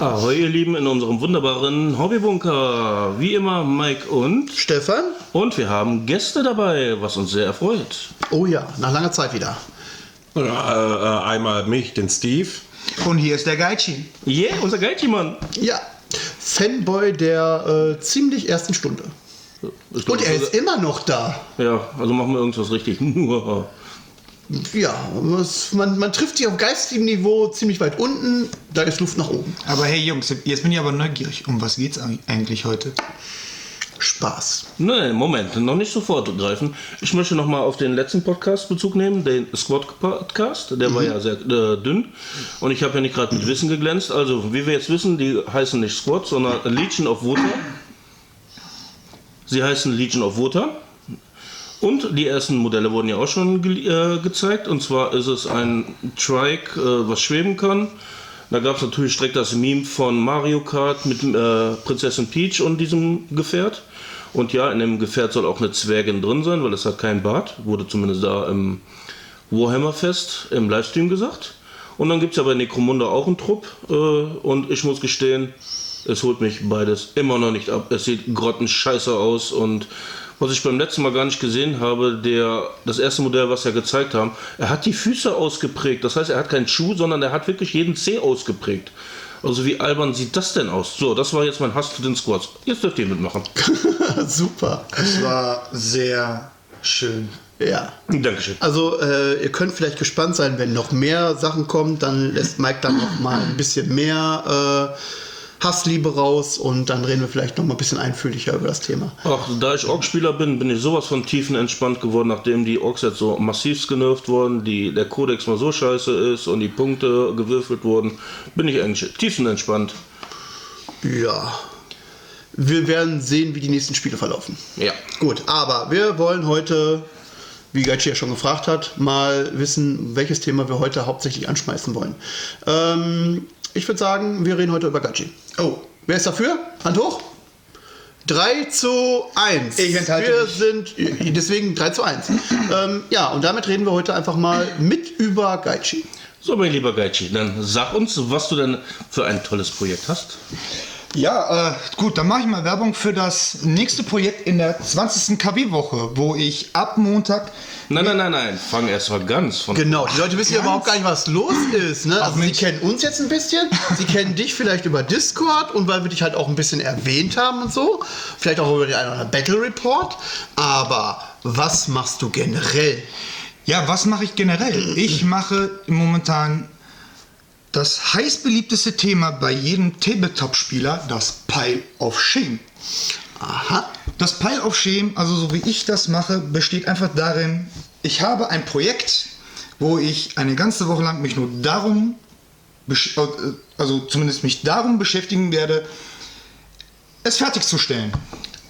Ahoi, ihr Lieben, in unserem wunderbaren Hobbybunker. Wie immer Mike und Stefan? Und wir haben Gäste dabei, was uns sehr erfreut. Oh ja, nach langer Zeit wieder. Äh, äh, einmal mich, den Steve. Und hier ist der Geichi. Yeah, unser Geichi-Mann. Ja, Fanboy der äh, ziemlich ersten Stunde. Glaub, Und er ist immer noch da. Ja, also machen wir irgendwas richtig. Ja, es, man, man trifft sich auf geistigem Niveau ziemlich weit unten, da ist Luft nach oben. Aber hey Jungs, jetzt bin ich aber neugierig. Um was geht's eig- eigentlich heute? Spaß. Nein, Moment, noch nicht sofort greifen. Ich möchte noch mal auf den letzten Podcast Bezug nehmen, den Squad-Podcast. Der war ja sehr äh, dünn und ich habe ja nicht gerade mit Wissen geglänzt. Also, wie wir jetzt wissen, die heißen nicht Squad, sondern Legion of Water. Sie heißen Legion of Water. Und die ersten Modelle wurden ja auch schon ge äh, gezeigt. Und zwar ist es ein Trike, äh, was schweben kann. Da gab es natürlich direkt das Meme von Mario Kart mit äh, Prinzessin Peach und diesem Gefährt. Und ja, in dem Gefährt soll auch eine Zwergin drin sein, weil es hat keinen Bart. Wurde zumindest da im Warhammer-Fest im Livestream gesagt. Und dann gibt es ja bei Necromunda auch einen Trupp. Äh, und ich muss gestehen, es holt mich beides immer noch nicht ab. Es sieht grottenscheiße aus und was ich beim letzten Mal gar nicht gesehen habe, der, das erste Modell, was wir gezeigt haben, er hat die Füße ausgeprägt. Das heißt, er hat keinen Schuh, sondern er hat wirklich jeden Zeh ausgeprägt. Also wie albern sieht das denn aus? So, das war jetzt mein Hass zu den Squads. Jetzt dürft ihr mitmachen. Super. Es war sehr schön. Ja. Dankeschön. Also äh, ihr könnt vielleicht gespannt sein, wenn noch mehr Sachen kommen, dann lässt Mike dann noch mal ein bisschen mehr äh, Hassliebe raus und dann reden wir vielleicht noch mal ein bisschen einfühlicher über das Thema. Ach, da ich Ork-Spieler bin, bin ich sowas von tiefenentspannt geworden, nachdem die Orks jetzt so massiv genervt wurden, die, der Kodex mal so scheiße ist und die Punkte gewürfelt wurden, bin ich eigentlich tiefenentspannt. Ja. Wir werden sehen, wie die nächsten Spiele verlaufen. Ja. Gut, aber wir wollen heute, wie Gaichi ja schon gefragt hat, mal wissen, welches Thema wir heute hauptsächlich anschmeißen wollen. Ähm, ich würde sagen, wir reden heute über Gaichi. Oh, Wer ist dafür? Hand hoch. 3 zu 1. Ich enthalte Wir mich. sind, deswegen 3 zu 1. ähm, ja, und damit reden wir heute einfach mal mit über Gaichi. So, mein lieber Geichi, dann sag uns, was du denn für ein tolles Projekt hast. Ja, äh, gut, dann mache ich mal Werbung für das nächste Projekt in der 20. KW-Woche, wo ich ab Montag. Nein, nein, nein, nein, fang erst mal ganz von. Genau, die Leute wissen ja überhaupt gar nicht, was los ist. Ne? Also sie kennen uns jetzt ein bisschen, sie kennen dich vielleicht über Discord und weil wir dich halt auch ein bisschen erwähnt haben und so. Vielleicht auch über den einen oder anderen Battle Report. Aber was machst du generell? Ja, was mache ich generell? Ich mache momentan das heiß beliebteste Thema bei jedem Tabletop-Spieler, das Pile of Shame. Aha. Das Pile of Shame, also so wie ich das mache, besteht einfach darin, ich habe ein Projekt, wo ich eine ganze Woche lang mich nur darum, äh, also zumindest mich darum beschäftigen werde, es fertigzuzustellen.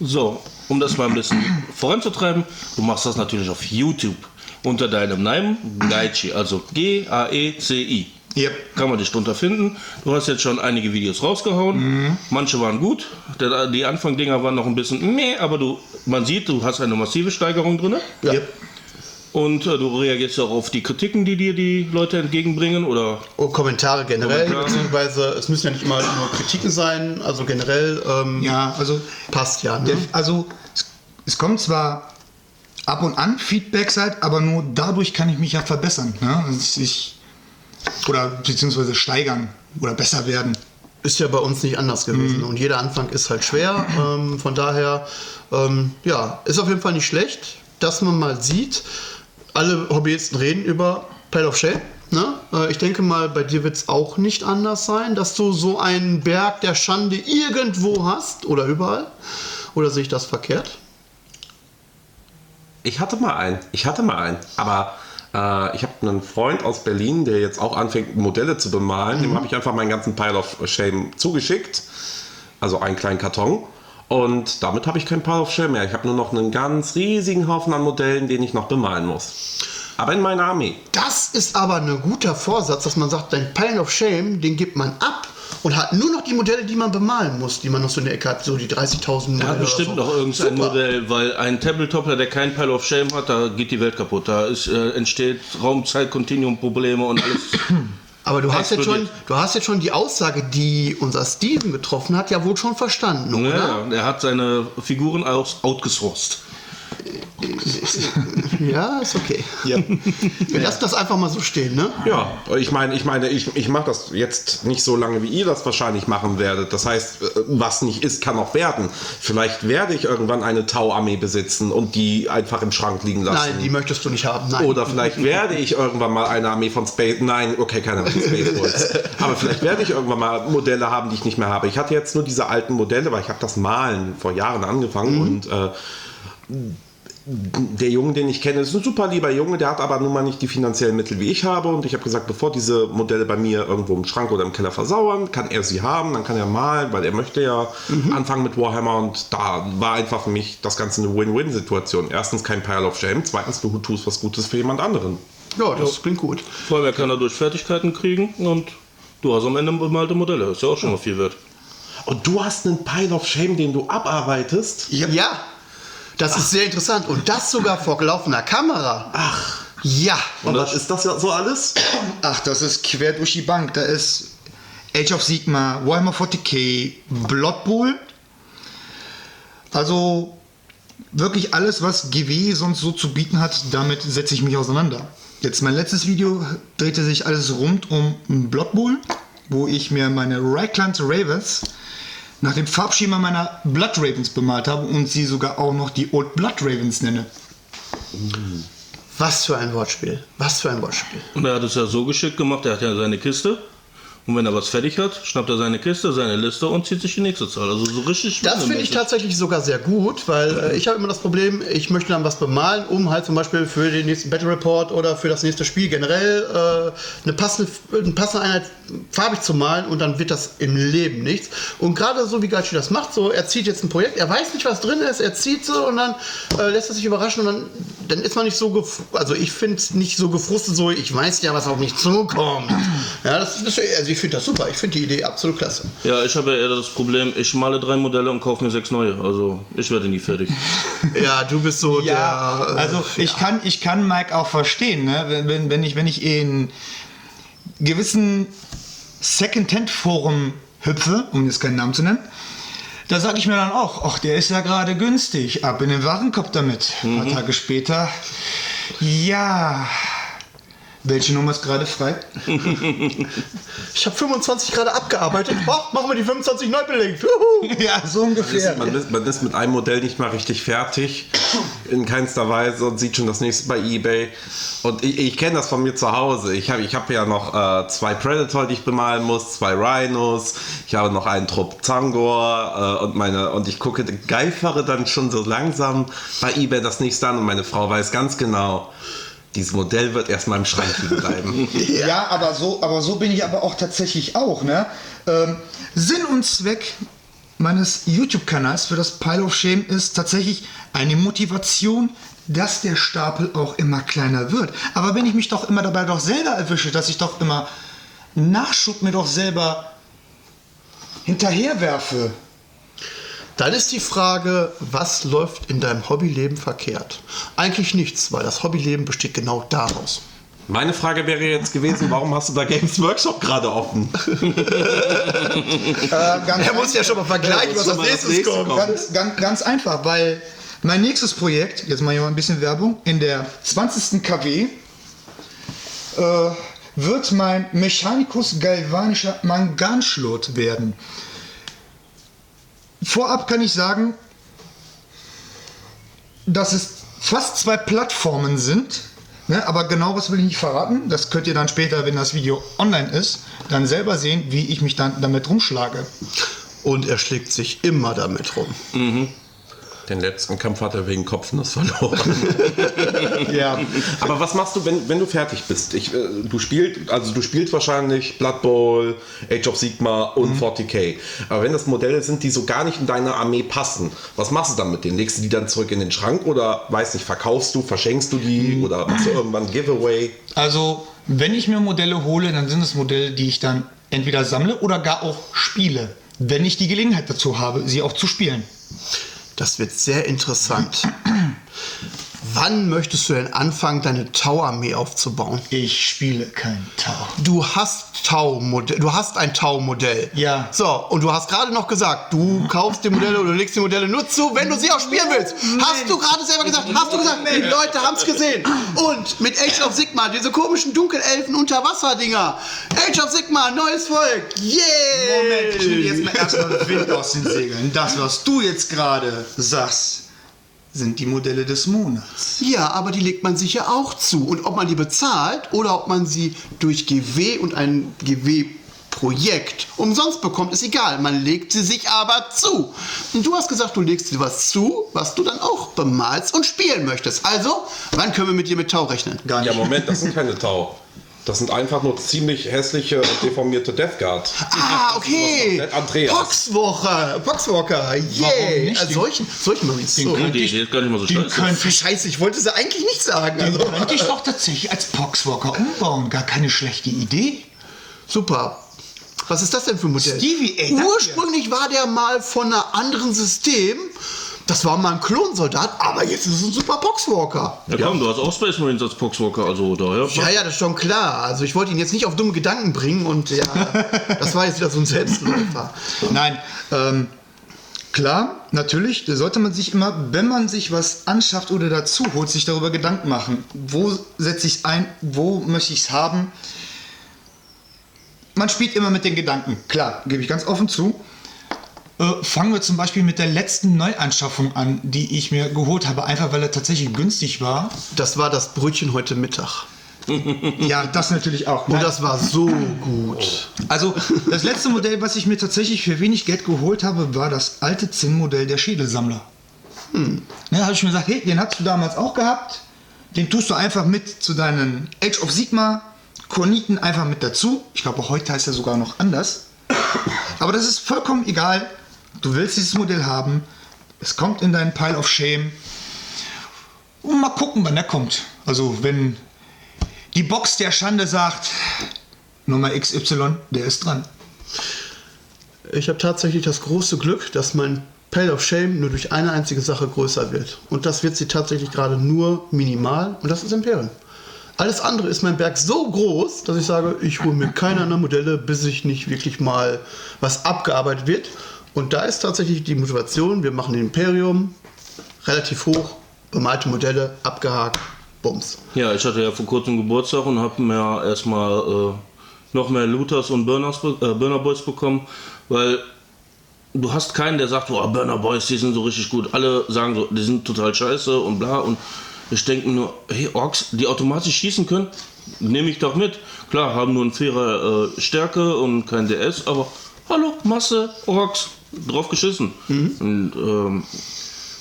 So, um das mal ein bisschen voranzutreiben, du machst das natürlich auf YouTube unter deinem Namen Geichi, also G-A-E-C-I. Yep. Kann man dich drunter finden. Du hast jetzt schon einige Videos rausgehauen. Manche waren gut. Der, die Anfangdinger waren noch ein bisschen meh, aber du, man sieht, du hast eine massive Steigerung drin. Ja. Yep. Und äh, du reagierst auch auf die Kritiken, die dir die Leute entgegenbringen. Oder Oh, Kommentare generell, Kommentare. beziehungsweise es müssen ja nicht immer nur Kritiken sein, also generell ähm, Ja, also passt ja. Der, Ne? also es, es kommt zwar ab und an Feedbacks halt, aber nur dadurch kann ich mich ja verbessern. Ne? Also ich, oder beziehungsweise steigern oder besser werden. Ist ja bei uns nicht anders gewesen und jeder Anfang ist halt schwer. Ähm, von daher, ähm, ja, ist auf jeden Fall nicht schlecht, dass man mal sieht, alle Hobbyisten reden über Pile of Shame. Ne? Äh, ich denke mal, bei dir wird es auch nicht anders sein, dass du so einen Berg der Schande irgendwo hast oder überall. Oder sehe ich das verkehrt? Ich hatte mal einen. Ich hatte mal einen. Aber äh, ich habe einen Freund aus Berlin, der jetzt auch anfängt, Modelle zu bemalen. Dem habe ich einfach meinen ganzen Pile of Shame zugeschickt. Also einen kleinen Karton. Und damit habe ich kein Pile of Shame mehr. Ich habe nur noch einen ganz riesigen Haufen an Modellen, den ich noch bemalen muss. Aber in meiner Armee. Das ist aber ein guter Vorsatz, dass man sagt, dein Pile of Shame, den gibt man ab und hat nur noch die Modelle, die man bemalen muss, die man noch so in der Ecke hat, so die 30.000 Modelle. Oder bestimmt so. noch irgendein Super. Modell, weil ein Tabletopper, der kein Pile of Shame hat, da geht die Welt kaputt. Da ist, äh, entsteht Raum-Zeit-Kontinuum-Probleme und alles. Aber du hast, jetzt schon, du hast jetzt schon die Aussage, die unser Steven getroffen hat, ja wohl schon verstanden, oder? Ja, er hat seine Figuren aus outgesourced. Ja, ist okay. Ja. Wir lassen das einfach mal so stehen, ne? Ja, ich meine, ich meine, ich, ich mache das jetzt nicht so lange, wie ihr das wahrscheinlich machen werdet. Das heißt, äh, was nicht ist, kann auch werden. Vielleicht werde ich irgendwann eine Tau-Armee besitzen und die einfach im Schrank liegen lassen. Nein, die möchtest du nicht haben. Nein. Oder vielleicht werde ich irgendwann mal eine Armee von Space. Nein, okay, keine von Space Wolves. Aber vielleicht werde ich irgendwann mal Modelle haben, die ich nicht mehr habe. Ich hatte jetzt nur diese alten Modelle, weil ich habe das Malen vor Jahren angefangen und äh, der Junge, den ich kenne, ist ein super lieber Junge, der hat aber nun mal nicht die finanziellen Mittel, wie ich habe. Und ich habe gesagt, bevor diese Modelle bei mir irgendwo im Schrank oder im Keller versauern, kann er sie haben, dann kann er malen, weil er möchte ja anfangen mit Warhammer. Und da war einfach für mich das Ganze eine Win-Win-Situation. Erstens kein Pile of Shame, zweitens du tust was Gutes für jemand anderen. ja, das klingt gut. Vor allem, er kann dadurch Fertigkeiten kriegen und du hast am Ende bemalte Modelle. Ist ja auch schon mal viel wert. Und du hast einen Pile of Shame, den du abarbeitest. Ja. Das ist sehr interessant. Und das sogar vor laufender Kamera. Ach. Ja. Und was ist das ja so alles? Ach, das ist quer durch die Bank. Da ist Age of Sigma, Warhammer 40k, Blood Bowl. Also wirklich alles, was GW sonst so zu bieten hat, damit setze ich mich auseinander. Jetzt mein letztes Video drehte sich alles rund um Blood Bowl, wo ich mir meine Reichland Ravens nach dem Farbschema meiner Blood Ravens bemalt habe und sie sogar auch noch die Old Blood Ravens nenne. Was für ein Wortspiel. Was für ein Wortspiel. Und er hat es ja so geschickt gemacht, er hat ja seine Kiste. Und wenn er was fertig hat, schnappt er seine Kiste, seine Liste und zieht sich die nächste Zahl. Also so richtig. Das finde ich tatsächlich sogar sehr gut, weil äh, ich habe immer das Problem, ich möchte dann was bemalen, um halt zum Beispiel für den nächsten Battle Report oder für das nächste Spiel generell äh, eine, passende, eine passende Einheit farbig zu malen und dann wird das im Leben nichts. Und gerade so wie Gachi das macht, so er zieht jetzt ein Projekt, er weiß nicht, was drin ist, er zieht so und dann äh, lässt er sich überraschen und dann, dann ist man nicht so, also ich finde es nicht so gefrustet, so ich weiß ja, was auf mich zukommt. Ja, das, das, also ich finde das super, ich finde die Idee absolut klasse. Ja, ich habe ja eher das Problem, ich male drei Modelle und kaufe mir sechs neue. Also ich werde nie fertig. Ja, du bist so Ja, der. äh, also ich kann, ich kann Mike auch verstehen, ne? wenn, wenn, wenn ich, wenn ich in gewissen Second-Hand-Forum hüpfe, um jetzt keinen Namen zu nennen, da sage ich mir dann auch, ach, der ist ja gerade günstig, ab in den Warenkorb damit. Ein paar Tage später, ja, welche Nummer ist gerade frei? Ich habe 25 gerade abgearbeitet. Oh, machen wir die 25 neu belegt. Juhu. ja, so ungefähr. Man ist, man ist mit einem Modell nicht mal richtig fertig, in keinster Weise und sieht schon das nächste bei eBay. Und ich, ich kenne das von mir zu Hause. Ich habe ich hab ja noch äh, zwei Predator, die ich bemalen muss, zwei Rhinos, ich habe noch einen Trupp Zangor äh, und meine und ich gucke, geifere dann schon so langsam bei eBay das nächste an und meine Frau weiß ganz genau, dieses Modell wird erstmal im Schrank liegen bleiben. Ja, aber so, aber so bin ich aber auch tatsächlich auch. Ne? Ähm, Sinn und Zweck meines YouTube-Kanals für das Pile of Shame ist tatsächlich eine Motivation, dass der Stapel auch immer kleiner wird. Aber wenn ich mich doch immer dabei doch selber erwische, dass ich doch immer Nachschub mir doch selber hinterherwerfe. Dann ist die Frage, was läuft in deinem Hobbyleben verkehrt? Eigentlich nichts, weil das Hobbyleben besteht genau daraus. Meine Frage wäre jetzt gewesen, warum hast du da Games Workshop gerade offen? Äh, ganz Er muss ja schon mal vergleichen, was als nächstes nächste kommt. kommt. Ganz, ganz, ganz einfach, weil mein nächstes Projekt, jetzt mal hier mal ein bisschen Werbung, in der 20. KW äh, wird mein Mechanicus galvanischer Manganschlot werden. Vorab kann ich sagen, dass es fast zwei Plattformen sind. Ne, aber genau was will ich nicht verraten. Das könnt ihr dann später, wenn das Video online ist, dann selber sehen, wie ich mich dann damit rumschlage. Und er schlägt sich immer damit rum. Den letzten Kampf hat er wegen Kopfnuss verloren. Ja. Aber was machst du, wenn, wenn du fertig bist? Ich, äh, du spielst, also du spielst wahrscheinlich Blood Bowl, Age of Sigma und 40k. Aber wenn das Modelle sind, die so gar nicht in deine Armee passen, was machst du dann mit denen? Legst du die dann zurück in den Schrank oder weiß nicht, verkaufst du, verschenkst du die oder machst du irgendwann ein Giveaway? Also, wenn ich mir Modelle hole, dann sind es Modelle, die ich dann entweder sammle oder gar auch spiele, wenn ich die Gelegenheit dazu habe, sie auch zu spielen. Das wird sehr interessant. Wann möchtest du denn anfangen, deine Tau-Armee aufzubauen? Ich spiele kein Tau. Du hast Tau-Modell, du hast ein Tau-Modell. Ja. So, und du hast gerade noch gesagt, du kaufst die Modelle oder legst die Modelle nur zu, wenn du sie auch spielen willst. Hast du gerade selber gesagt, hast du gesagt, die Leute haben es gesehen. Und mit Age of Sigma, diese komischen Dunkelelfen Unterwasser-Dinger. Age of Sigma, neues Volk. Yeah! Moment, ich nehme jetzt mal erstmal Wind aus den Segeln. Das, was du jetzt gerade sagst, sind die Modelle des Monats. Ja, aber die legt man sich ja auch zu. Und ob man die bezahlt oder ob man sie durch GW und ein GW-Projekt umsonst bekommt, ist egal. Man legt sie sich aber zu. Und du hast gesagt, du legst dir was zu, was du dann auch bemalst und spielen möchtest. Also, wann können wir mit dir mit Tau rechnen? Gar Ja, nicht. Moment, das sind keine Tau. Das sind einfach nur ziemlich hässliche und deformierte Death Guard. Ah, okay. Andreas. Poxwalker, Poxwalker, Warum yeah. nicht? Also solchen, solchen Marines. So. Die Idee ist gar nicht mal so Den könnte ich, Scheiße, ich wollte sie eigentlich nicht sagen. den Also, könnte ich doch tatsächlich als Poxwalker umbauen. Gar keine schlechte Idee. super. Was ist das denn für ein Modell? Stevie, ey. Ursprünglich war der mal von einem anderen System. Das war mal ein Klonsoldat, aber jetzt ist es ein super Poxwalker. Ja komm, du hast auch Space Marines als Poxwalker, also daher. Ja, ja, das ist schon klar. Also ich wollte ihn jetzt nicht auf dumme Gedanken bringen und ja, das war jetzt wieder so ein Selbstläufer. Nein, ähm, klar, natürlich sollte man sich immer, wenn man sich was anschafft oder dazu holt, sich darüber Gedanken machen. Wo setze ich es ein? Wo möchte ich es haben? Man spielt immer mit den Gedanken. Klar, gebe ich ganz offen zu. Äh, fangen wir zum Beispiel mit der letzten Neuanschaffung an, die ich mir geholt habe, einfach weil er tatsächlich günstig war. Das war das Brötchen heute Mittag. Ja, das natürlich auch. Und das war so gut. Also, das letzte Modell, was ich mir tatsächlich für wenig Geld geholt habe, war das alte Zinnmodell der Schädelsammler. Hm. Ja, habe ich mir gesagt, hey, den hast du damals auch gehabt. Den tust du einfach mit zu deinen Age of Sigma Korniten einfach mit dazu. Ich glaube, heute heißt er sogar noch anders. Aber das ist vollkommen egal. Du willst dieses Modell haben. Es kommt in deinen Pile of Shame. Und mal gucken, wann er kommt. Also, wenn die Box der Schande sagt, Nummer XY, der ist dran. Ich habe tatsächlich das große Glück, dass mein Pile of Shame nur durch eine einzige Sache größer wird. Und das wird sie tatsächlich gerade nur minimal. Und das ist Imperium. Alles andere ist mein Berg so groß, dass ich sage, ich hole mir keine anderen Modelle, bis ich nicht wirklich mal was abgearbeitet wird. Und da ist tatsächlich die Motivation, wir machen Imperium relativ hoch, bemalte Modelle, abgehakt, bums. Ja, ich hatte ja vor kurzem Geburtstag und habe mir erstmal äh, noch mehr Looters und Burners, äh, Burner Boys bekommen, weil du hast keinen, der sagt, oh, Burner Boys, die sind so richtig gut. Alle sagen so, die sind total scheiße und bla. Und ich denke nur, hey, Orks, die automatisch schießen können, nehme ich doch mit. Klar, haben nur eine faire äh, Stärke und kein DS, aber hallo, Masse, Orks, drauf geschissen. Und ähm,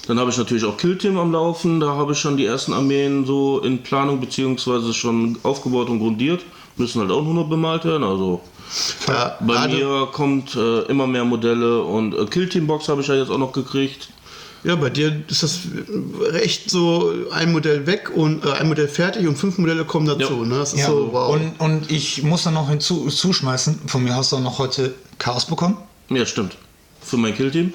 dann habe ich natürlich auch Killteam am Laufen. Da habe ich schon die ersten Armeen so in Planung beziehungsweise schon aufgebaut und grundiert. Müssen halt auch nur noch bemalt werden. Also Ja, bei mir kommt äh, immer mehr Modelle und äh, Killteam Box habe ich ja jetzt auch noch gekriegt. Ja, bei dir ist das recht so ein Modell weg und äh, ein Modell fertig und fünf Modelle kommen dazu. Ja. Ne? Das ist Ja, so, wow. und, und ich muss dann noch hinzuschmeißen, von mir hast du auch noch heute Chaos bekommen. Ja, stimmt. Für mein Killteam.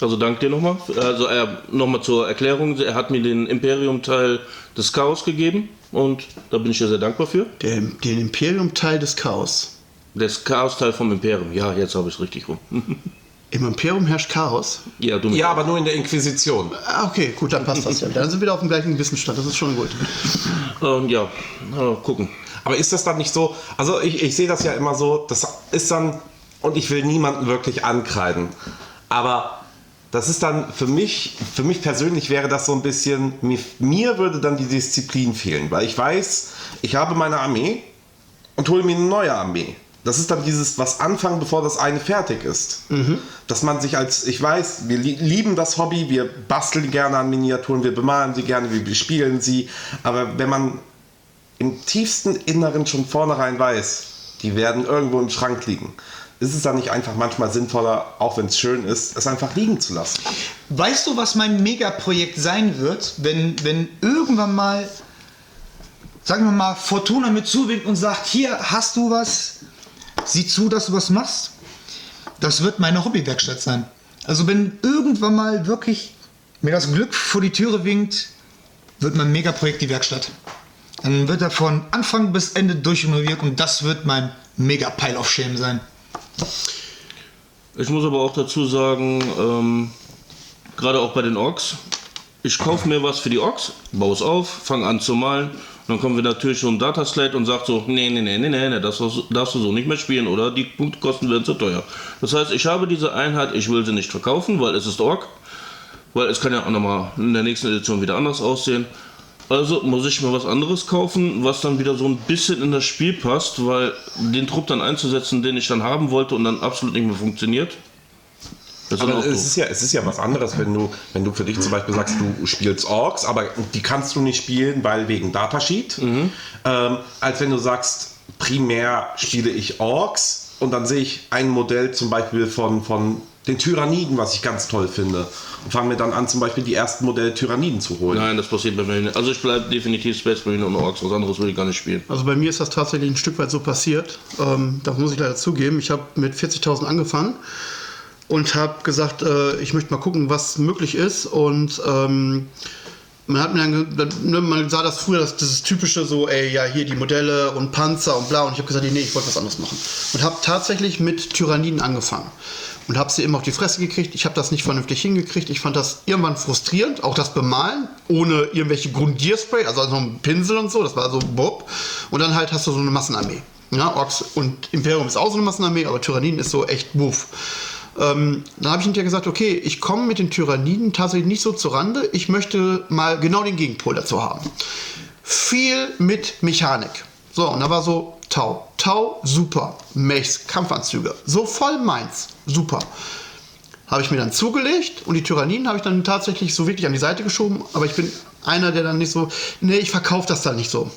Also dank dir nochmal. Also äh, nochmal zur Erklärung. Er hat mir den Imperium-Teil des Chaos gegeben und da bin ich ja sehr dankbar für. Der, den Imperium-Teil des Chaos. Das Chaos-Teil vom Imperium. Ja, jetzt habe ich es richtig rum. Im Imperium herrscht Chaos. ja, du Ja, aber nur in der Inquisition. Ah, okay, gut, dann passt das ja. Dann sind wir wieder auf dem gleichen Wissensstand. Das ist schon gut. Und ja, äh, gucken. Aber ist das dann nicht so? Also ich, ich sehe das ja immer so, das ist dann, und ich will niemanden wirklich ankreiden, aber das ist dann für mich, für mich persönlich wäre das so ein bisschen, mir, mir würde dann die Disziplin fehlen, weil ich weiß, ich habe meine Armee und hole mir eine neue Armee. Das ist dann dieses, was anfangen, bevor das eine fertig ist. Dass man sich als, ich weiß, wir li lieben das Hobby, wir basteln gerne an Miniaturen, wir bemalen sie gerne, wir bespielen sie, aber wenn man im tiefsten Inneren schon vornherein weiß, die werden irgendwo im Schrank liegen. Ist es dann nicht einfach manchmal sinnvoller, auch wenn es schön ist, es einfach liegen zu lassen? Weißt du, was mein Megaprojekt sein wird, wenn, wenn irgendwann mal, sagen wir mal, Fortuna mir zuwinkt und sagt, hier hast du was, sieh zu, dass du was machst? Das wird meine Hobbywerkstatt sein. Also wenn irgendwann mal wirklich mir das Glück vor die Türe winkt, wird mein Megaprojekt die Werkstatt. Dann wird er von Anfang bis Ende durchrenoviert und das wird mein Mega-Pile of Shame sein. Ich muss aber auch dazu sagen, ähm, gerade auch bei den Orks, ich kaufe mir was für die Orks, baue es auf, fange an zu malen. Und dann kommen wir natürlich schon Dataslate und sagt so, nee, nee, nee, nee, nee, nee, das darfst du so nicht mehr spielen oder die Punktkosten werden zu teuer. Das heißt, ich habe diese Einheit, ich will sie nicht verkaufen, weil es ist Ork, weil es kann ja auch nochmal in der nächsten Edition wieder anders aussehen. Also muss ich mir was anderes kaufen, was dann wieder so ein bisschen in das Spiel passt, weil den Trupp dann einzusetzen, den ich dann haben wollte und dann absolut nicht mehr funktioniert. Das aber es ist, ja, es ist ja was anderes, wenn du, wenn du für dich zum Beispiel sagst, du spielst Orks, aber die kannst du nicht spielen, weil wegen Datasheet, mhm. ähm, als wenn du sagst, primär spiele ich Orks und dann sehe ich ein Modell zum Beispiel von, von den Tyranniden, was ich ganz toll finde. Und fange mir dann an, zum Beispiel die ersten Modelle Tyranniden zu holen. Nein, das passiert bei mir nicht. Also ich bleibe definitiv Space Marine und Orks, was anderes will ich gar nicht spielen. Also bei mir ist das tatsächlich ein Stück weit so passiert. Ähm, das muss ich leider zugeben. Ich habe mit 40.000 angefangen und habe gesagt, äh, ich möchte mal gucken, was möglich ist. Und ähm, man hat mir dann, ne, man sah das früher, das, dieses typische so, ey, ja, hier die Modelle und Panzer und bla. Und ich habe gesagt, nee, ich wollte was anderes machen. Und habe tatsächlich mit Tyranniden angefangen und habe sie eben auf die Fresse gekriegt. Ich habe das nicht vernünftig hingekriegt. Ich fand das irgendwann frustrierend, auch das Bemalen, ohne irgendwelche Grundierspray, also noch ein Pinsel und so, das war so bob. Und dann halt hast du so eine Massenarmee. Ja, Orks und Imperium ist auch so eine Massenarmee, aber Tyranniden ist so echt buff. Ähm, dann habe ich hinterher gesagt, okay, ich komme mit den Tyranniden tatsächlich nicht so zur Rande. Ich möchte mal genau den Gegenpol dazu haben. Viel mit Mechanik. So, und da war so Tau. Tau, super. Mechs, Kampfanzüge. So voll meins. Super. Habe ich mir dann zugelegt und die Tyranniden habe ich dann tatsächlich so wirklich an die Seite geschoben. Aber ich bin einer, der dann nicht so, nee, ich verkaufe das dann nicht so.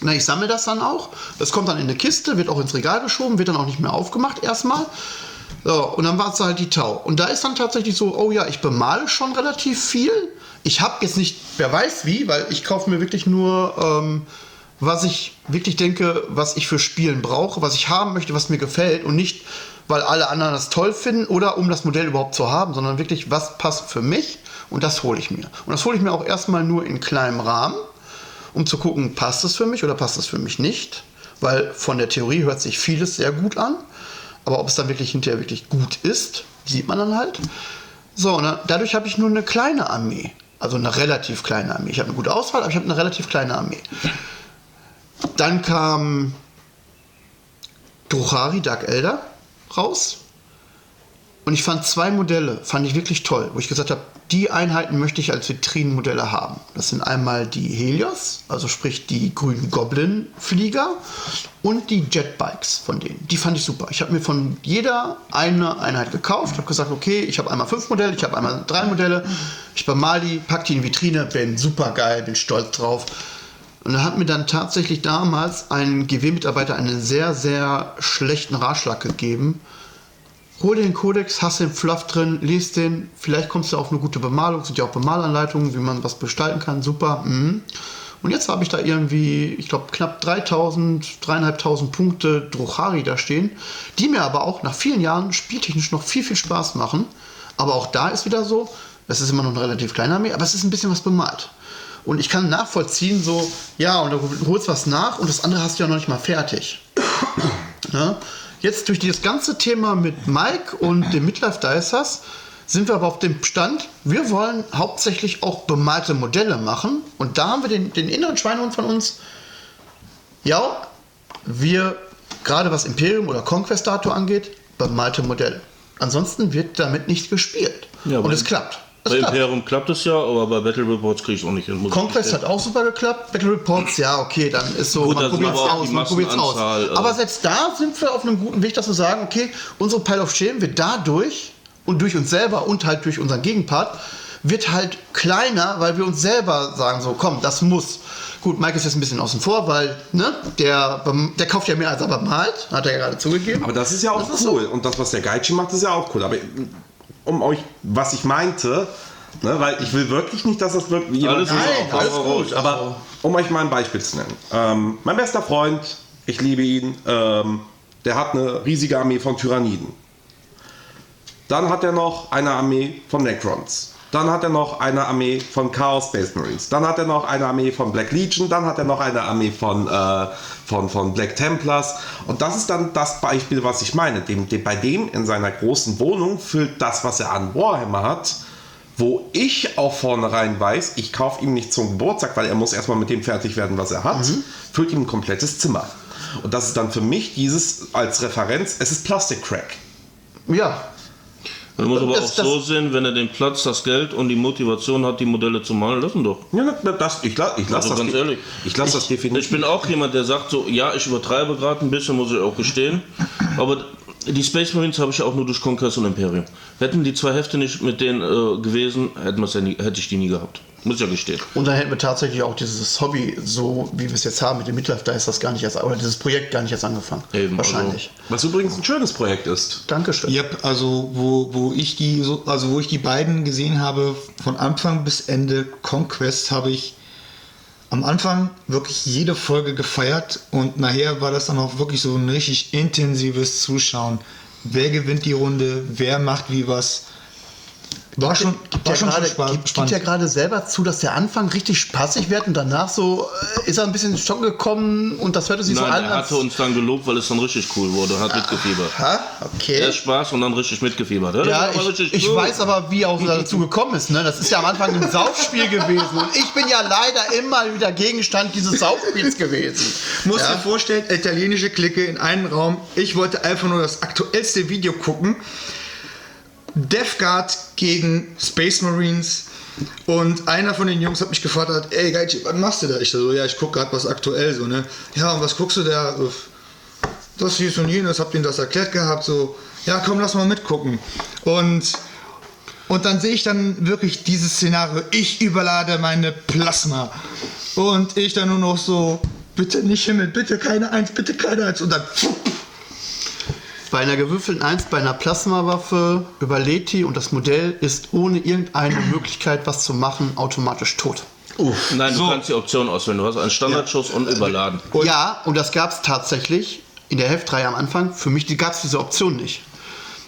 Na, ich sammle das dann auch. Das kommt dann in eine Kiste, wird auch ins Regal geschoben, wird dann auch nicht mehr aufgemacht erstmal. So, und dann war es halt die Tau. Und da ist dann tatsächlich so, oh ja, ich bemale schon relativ viel. Ich habe jetzt nicht, wer weiß wie, weil ich kaufe mir wirklich nur ähm, was ich wirklich denke, was ich für Spielen brauche, was ich haben möchte, was mir gefällt und nicht, weil alle anderen das toll finden oder um das Modell überhaupt zu haben, sondern wirklich, was passt für mich und das hole ich mir. Und das hole ich mir auch erstmal nur in kleinem Rahmen, um zu gucken, passt es für mich oder passt es für mich nicht, weil von der Theorie hört sich vieles sehr gut an, aber ob es dann wirklich hinterher wirklich gut ist, sieht man dann halt. So, dann, dadurch habe ich nur eine kleine Armee. Also eine relativ kleine Armee. Ich habe eine gute Auswahl, aber ich habe eine relativ kleine Armee. Dann kam Druchari Dark Elder raus. Und ich fand zwei Modelle, fand ich wirklich toll, wo ich gesagt habe, die Einheiten möchte ich als Vitrinenmodelle haben. Das sind einmal die Helios, also sprich die grünen Goblin-Flieger und die Jetbikes von denen. Die fand ich super. Ich habe mir von jeder eine Einheit gekauft, habe gesagt, okay, ich habe einmal fünf Modelle, ich habe einmal drei Modelle, ich bemal die, pack die in die Vitrine, bin super geil, bin stolz drauf. Und da hat mir dann tatsächlich damals ein GW-Mitarbeiter einen sehr, sehr schlechten Ratschlag gegeben. Hol den Codex, hast den Fluff drin, liest den, vielleicht kommst du auf eine gute Bemalung, sind ja auch Bemalanleitungen, wie man was gestalten kann, super. Mhm. Und jetzt habe ich da irgendwie, ich glaube, knapp 3000, 3500 Punkte Druchari da stehen, die mir aber auch nach vielen Jahren spieltechnisch noch viel, viel Spaß machen. Aber auch da ist wieder so, das ist immer noch eine relativ kleine Armee, aber es ist ein bisschen was bemalt. Und ich kann nachvollziehen, so, ja, und du holst was nach und das andere hast du ja noch nicht mal fertig. ja? Jetzt durch dieses ganze Thema mit Mike und dem Midlife Dicers sind wir aber auf dem Stand, wir wollen hauptsächlich auch bemalte Modelle machen. Und da haben wir den, den inneren Schweinehund von uns. Ja, wir, gerade was Imperium oder Conquest Dato angeht, bemalte Modelle. Ansonsten wird damit nicht gespielt. Ja, und es klappt. Bei Imperium klappt es ja, aber bei Battle Reports kriege ich es auch nicht hin. Conquest hat auch super geklappt. Battle Reports, ja, okay, dann ist so, Gut, man probiert es aus, man probiert es aus. Aber selbst da sind wir auf einem guten Weg, dass wir sagen, okay, unsere Pile of Shame wird dadurch und durch uns selber und halt durch unseren Gegenpart wird halt kleiner, weil wir uns selber sagen so, komm, das muss. Gut, Mike ist jetzt ein bisschen außen vor, weil ne, der, der kauft ja mehr als er bemalt, hat er ja gerade zugegeben. Aber das ist ja auch das cool. So. Und das, was der Geichi macht, ist ja auch cool. Aber um euch, was ich meinte, ne, weil ich will wirklich nicht, dass das wirklich jemand alles, Nein, alles gut, aber um euch mal ein Beispiel zu nennen. Ähm, mein bester Freund, ich liebe ihn, ähm, der hat eine riesige Armee von Tyranniden. Dann hat er noch eine Armee von Necrons. Dann hat er noch eine Armee von Chaos Space Marines. Dann hat er noch eine Armee von Black Legion. Dann hat er noch eine Armee von, äh, von, von Black Templars. Und das ist dann das Beispiel, was ich meine. Dem, dem, bei dem in seiner großen Wohnung füllt das, was er an Warhammer hat, wo ich auch vornherein weiß, ich kaufe ihm nicht zum Geburtstag, weil er muss erstmal mit dem fertig werden, was er hat, füllt ihm ein komplettes Zimmer. Und das ist dann für mich dieses als Referenz, es ist Plastikcrack. Ja, Man muss aber Das- auch das- so sehen, wenn er den Platz, das Geld und die Motivation hat, die Modelle zu malen, lassen doch. Ja, das, ich lasse ich lass Also das, ganz ehrlich. ich lass das definitiv. Ich bin auch jemand, der sagt so, ja, ich übertreibe gerade ein bisschen, muss ich auch gestehen. Aber die Space Marines habe ich ja auch nur durch Conquest und Imperium. Hätten die zwei Hefte nicht mit denen äh, gewesen, hätten ja nie, hätte ich die nie gehabt. Muss ich ja gestehen. und dann hätten wir tatsächlich auch dieses Hobby, so wie wir es jetzt haben mit dem Midlife, da ist das gar nicht erst, oder dieses Projekt gar nicht erst angefangen. Eben, Wahrscheinlich. Was übrigens ein schönes Projekt ist. Dankeschön. Yep, also wo, wo ich die so, also wo ich die beiden gesehen habe, von Anfang bis Ende Conquest habe ich am Anfang wirklich jede Folge gefeiert und nachher war das dann auch wirklich so ein richtig intensives Zuschauen. Wer gewinnt die Runde, wer macht wie was. War schon, Gibt war ja schon gerade- spa- gibt, gibt ja gerade selber zu, dass der Anfang richtig spaßig wird und danach so äh, ist er ein bisschen in Stock gekommen und das hörte sich Nein, so an. er hatte uns dann gelobt, weil es dann richtig cool wurde, hat mitgefiebert. Ha? Okay. Erst Spaß und dann richtig mitgefiebert. Ja, Ja, ich, richtig ich cool. weiß aber, wie auch dazu gekommen ist. Ne? Das ist ja am Anfang ein Saufspiel gewesen. Und ich bin ja leider immer wieder Gegenstand dieses Saufspiels gewesen. Muss Ja. dir vorstellen, italienische Clique in einem Raum. Ich wollte einfach nur das aktuellste Video gucken. Death Guard gegen Space Marines. Und einer von den Jungs hat mich gefragt, ey Geichi, was machst du da? Ich so, ja, ich gucke gerade was aktuell so, ne? Ja, und was guckst du da? Das hier und jenes, habt ihr das erklärt gehabt, so, ja, komm, lass mal mitgucken. Und und dann sehe ich dann wirklich dieses Szenario. Ich überlade meine Plasma. Und ich dann nur noch so, bitte nicht Himmel, bitte keine Eins, bitte keine Eins. Und dann, Bei einer gewürfelten 1, bei einer Plasmawaffe überlädt die und das Modell ist ohne irgendeine Möglichkeit, was zu machen, automatisch tot. Nein, du So. kannst die Option auswählen. Du hast einen Standardschuss und überladen. ja, und das gab es tatsächlich in der Heftreihe am Anfang. Für mich gab es diese Option nicht.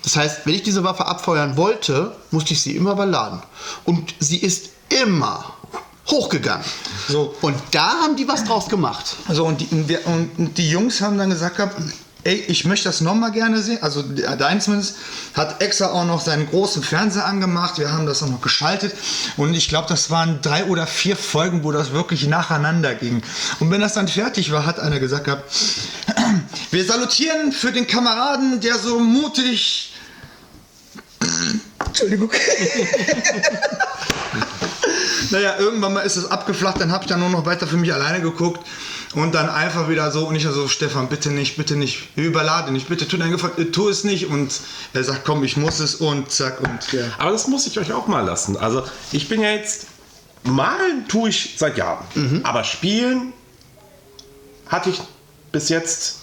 Das heißt, wenn ich diese Waffe abfeuern wollte, musste ich sie immer überladen. Und sie ist immer hochgegangen. So. Und da haben die was draus gemacht. so und, die, und, und die Jungs haben dann gesagt gehabt, ey, ich möchte das nochmal gerne sehen. Also der zumindest hat extra auch noch seinen großen Fernseher angemacht. Wir haben das auch noch geschaltet. Und ich glaube, das waren drei oder vier Folgen, wo das wirklich nacheinander ging. Und wenn das dann fertig war, hat einer gesagt gehabt, wir salutieren für den Kameraden, der so mutig Entschuldigung. naja, irgendwann mal ist es abgeflacht, dann habe ich dann nur noch weiter für mich alleine geguckt und dann einfach wieder so und ich so, Stefan, bitte nicht, bitte nicht, überlade nicht, bitte tu dein Gefallen, äh, tu es nicht und er sagt, komm, ich muss es und zack und ja. Aber das muss ich euch auch mal lassen. Also ich bin ja jetzt, malen tue ich seit Jahren. Aber spielen hatte ich bis jetzt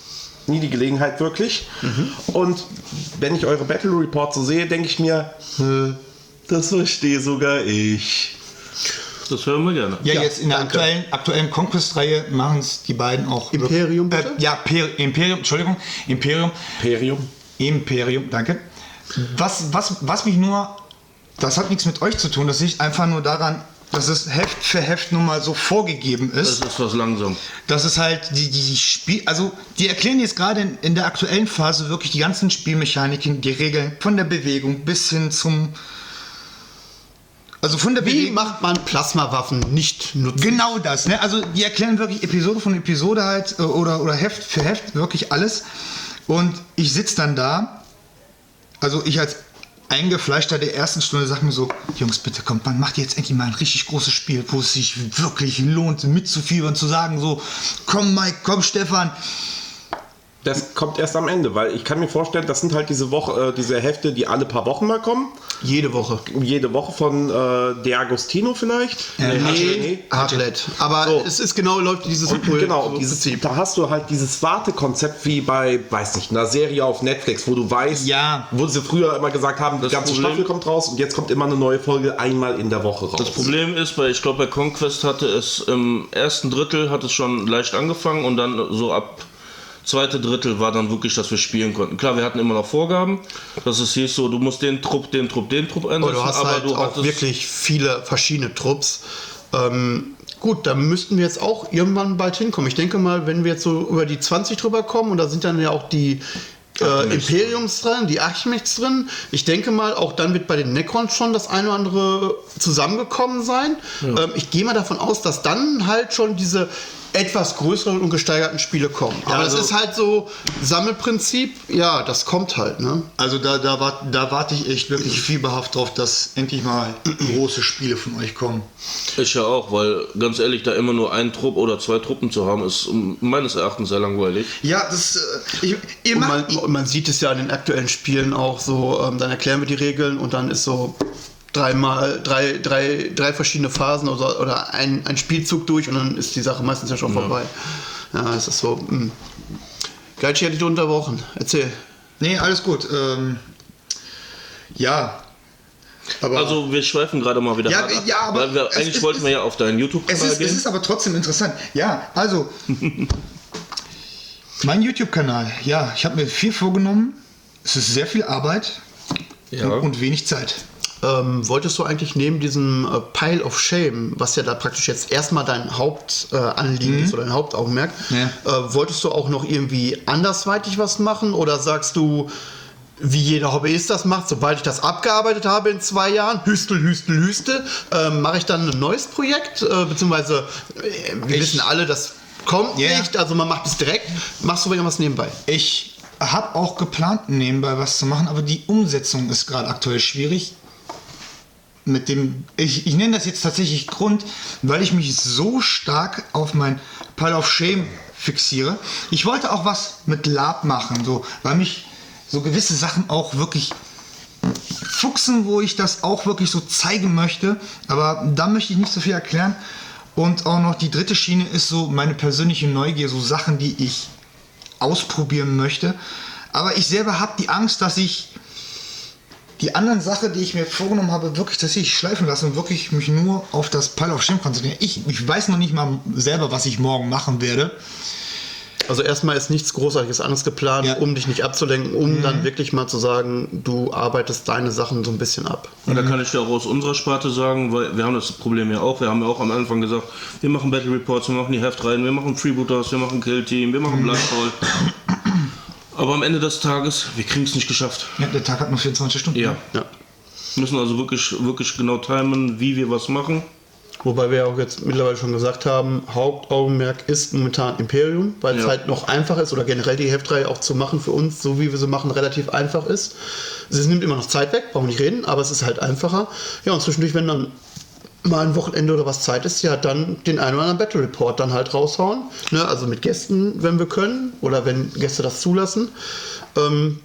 nie die Gelegenheit wirklich. Und wenn ich eure Battle Reports so sehe, denke ich mir, "Hä, das verstehe sogar ich. Das hören wir gerne. Ja, Ja, jetzt in der danke. aktuellen, aktuellen Conquest-Reihe machen es die beiden auch. Imperium, Äh, bitte? ja, Per Imperium, Entschuldigung, Imperium. Imperium. Imperium, danke. Was, was, was mich nur, das hat nichts mit euch zu tun, das liegt einfach nur daran, dass es Heft für Heft nun mal so vorgegeben ist. Das ist was langsam. Das ist halt die, die Spiel, also die erklären jetzt gerade in, in der aktuellen Phase wirklich die ganzen Spielmechaniken, die Regeln von der Bewegung bis hin zum, also von der Wie macht man Plasmawaffen nicht nutzen? Genau das, ne? Also die erklären wirklich Episode von Episode halt äh, oder, oder Heft für Heft wirklich alles. Und ich sitze dann da, also ich als eingefleischter der ersten Stunde sag mir so, Jungs, bitte kommt, man macht jetzt endlich mal ein richtig großes Spiel, wo es sich wirklich lohnt, mitzufiebern, zu sagen so, komm Mike, komm Stefan. Das kommt erst am Ende, weil ich kann mir vorstellen, das sind halt diese Woche, äh, diese Hefte, die alle paar Wochen mal kommen. Jede Woche. Jede Woche von äh, De Agostino vielleicht. Äh, nee, Hartlet. Aber So. es ist genau, läuft dieses Und Pol- genau, so dieses, Prinzip. da hast du halt dieses Wartekonzept wie bei, weiß nicht, einer Serie auf Netflix, wo du weißt, Ja. wo sie früher immer gesagt haben, die Das ganze Problem- Staffel kommt raus und jetzt kommt immer eine neue Folge einmal in der Woche raus. Das Problem ist, bei, ich glaube, bei Conquest hatte es im ersten Drittel hat es schon leicht angefangen und dann so ab zweite Drittel war dann wirklich, dass wir spielen konnten. Klar, wir hatten immer noch Vorgaben, dass es hieß so, du musst den Trupp, den Trupp, den Trupp einsetzen, Aber du hast aber halt du auch wirklich viele verschiedene Trupps. Ähm, gut, da müssten wir jetzt auch irgendwann bald hinkommen. Ich denke mal, wenn wir jetzt so über die 20 drüber kommen, und da sind dann ja auch die äh, Imperiums drin, die Archimedes drin. Ich denke mal, auch dann wird bei den Necrons schon das eine oder andere zusammengekommen sein. Ähm, ich gehe mal davon aus, dass dann halt schon diese etwas größeren und gesteigerten Spiele kommen. Aber also- das ist halt so Sammelprinzip, ja, das kommt halt, ne? Also da, da, wart, da warte ich echt wirklich fieberhaft drauf, dass endlich mal große Spiele von euch kommen. Ich ja auch, weil ganz ehrlich, da immer nur einen Trupp oder zwei Truppen zu haben, ist meines Erachtens sehr langweilig. Ja, das. Äh, ich, ihr Und man, man sieht es ja in den aktuellen Spielen auch so, ähm, dann erklären wir die Regeln und dann ist so dreimal, drei, drei, drei verschiedene Phasen oder, oder ein, ein Spielzug durch und dann ist die Sache meistens ja schon vorbei. Ja, es ist so. Mh. Geitschi hat dich unterbrochen. Erzähl. nee, alles gut. Ähm, ja. Aber Also wir schweifen gerade mal wieder Ja, hart ab, ja, aber weil wir, eigentlich ist- wollten wir ja auf deinen es YouTube-Kanal ist, es gehen. ist aber trotzdem interessant. Ja, also. mein YouTube-Kanal. Ja, ich habe mir viel vorgenommen. Es ist sehr viel Arbeit Ja. und, und wenig Zeit. Ähm, wolltest du eigentlich neben diesem äh, Pile of Shame, was ja da praktisch jetzt erstmal dein Hauptanliegen äh, Anliegen ist oder dein Hauptaugenmerk, Ja. äh, wolltest du auch noch irgendwie andersweitig was machen oder sagst du, wie jeder Hobbyist das macht, sobald ich das abgearbeitet habe in zwei Jahren, Hüstel, Hüstel, Hüstel, ähm, mache ich dann ein neues Projekt, äh, beziehungsweise äh, wir Ich- wissen alle, das kommt Ja. nicht, also man macht es direkt. Machst du irgendwas nebenbei? Ich habe auch geplant, nebenbei was zu machen, aber die Umsetzung ist gerade aktuell schwierig. Mit dem, ich, ich nenne das jetzt tatsächlich Grund, weil ich mich so stark auf mein Pile of Shame fixiere. Ich wollte auch was mit Lab machen, so, weil mich so gewisse Sachen auch wirklich fuchsen, wo ich das auch wirklich so zeigen möchte. Aber da möchte ich nicht so viel erklären. Und auch noch die dritte Schiene ist so meine persönliche Neugier, so Sachen, die ich ausprobieren möchte. Aber ich selber habe die Angst, dass ich die anderen Sachen, die ich mir vorgenommen habe, wirklich tatsächlich schleifen lasse und wirklich mich nur auf das Pile of Shame konzentriere. Ich, ich weiß noch nicht mal selber, was ich morgen machen werde. Also erstmal ist nichts Großartiges anderes geplant, Ja. um dich nicht abzulenken, um dann wirklich mal zu sagen, du arbeitest deine Sachen so ein bisschen ab. Und da kann ich dir auch aus unserer Sparte sagen, weil wir haben das Problem ja auch. Wir haben ja auch am Anfang gesagt, wir machen Battle Reports, wir machen die Heftreihen, wir machen Freebooters, wir machen Kill Team, wir machen Bloodfall. Aber am Ende des Tages, wir kriegen es nicht geschafft. Ja, der Tag hat nur 24 Stunden. Ja. Ja. Wir müssen also wirklich, wirklich genau timen, wie wir was machen. Wobei wir auch jetzt mittlerweile schon gesagt haben, Hauptaugenmerk ist momentan Imperium, weil es Ja. halt noch einfach ist oder generell die Heftreihe auch zu machen für uns, so wie wir sie machen, relativ einfach ist. Es nimmt immer noch Zeit weg, brauchen wir nicht reden, aber es ist halt einfacher. Ja, und zwischendurch, wenn dann mal ein Wochenende oder was Zeit ist, ja, dann den einen oder anderen Battle Report dann halt raushauen. Ne? Also mit Gästen, wenn wir können oder wenn Gäste das zulassen. Ähm,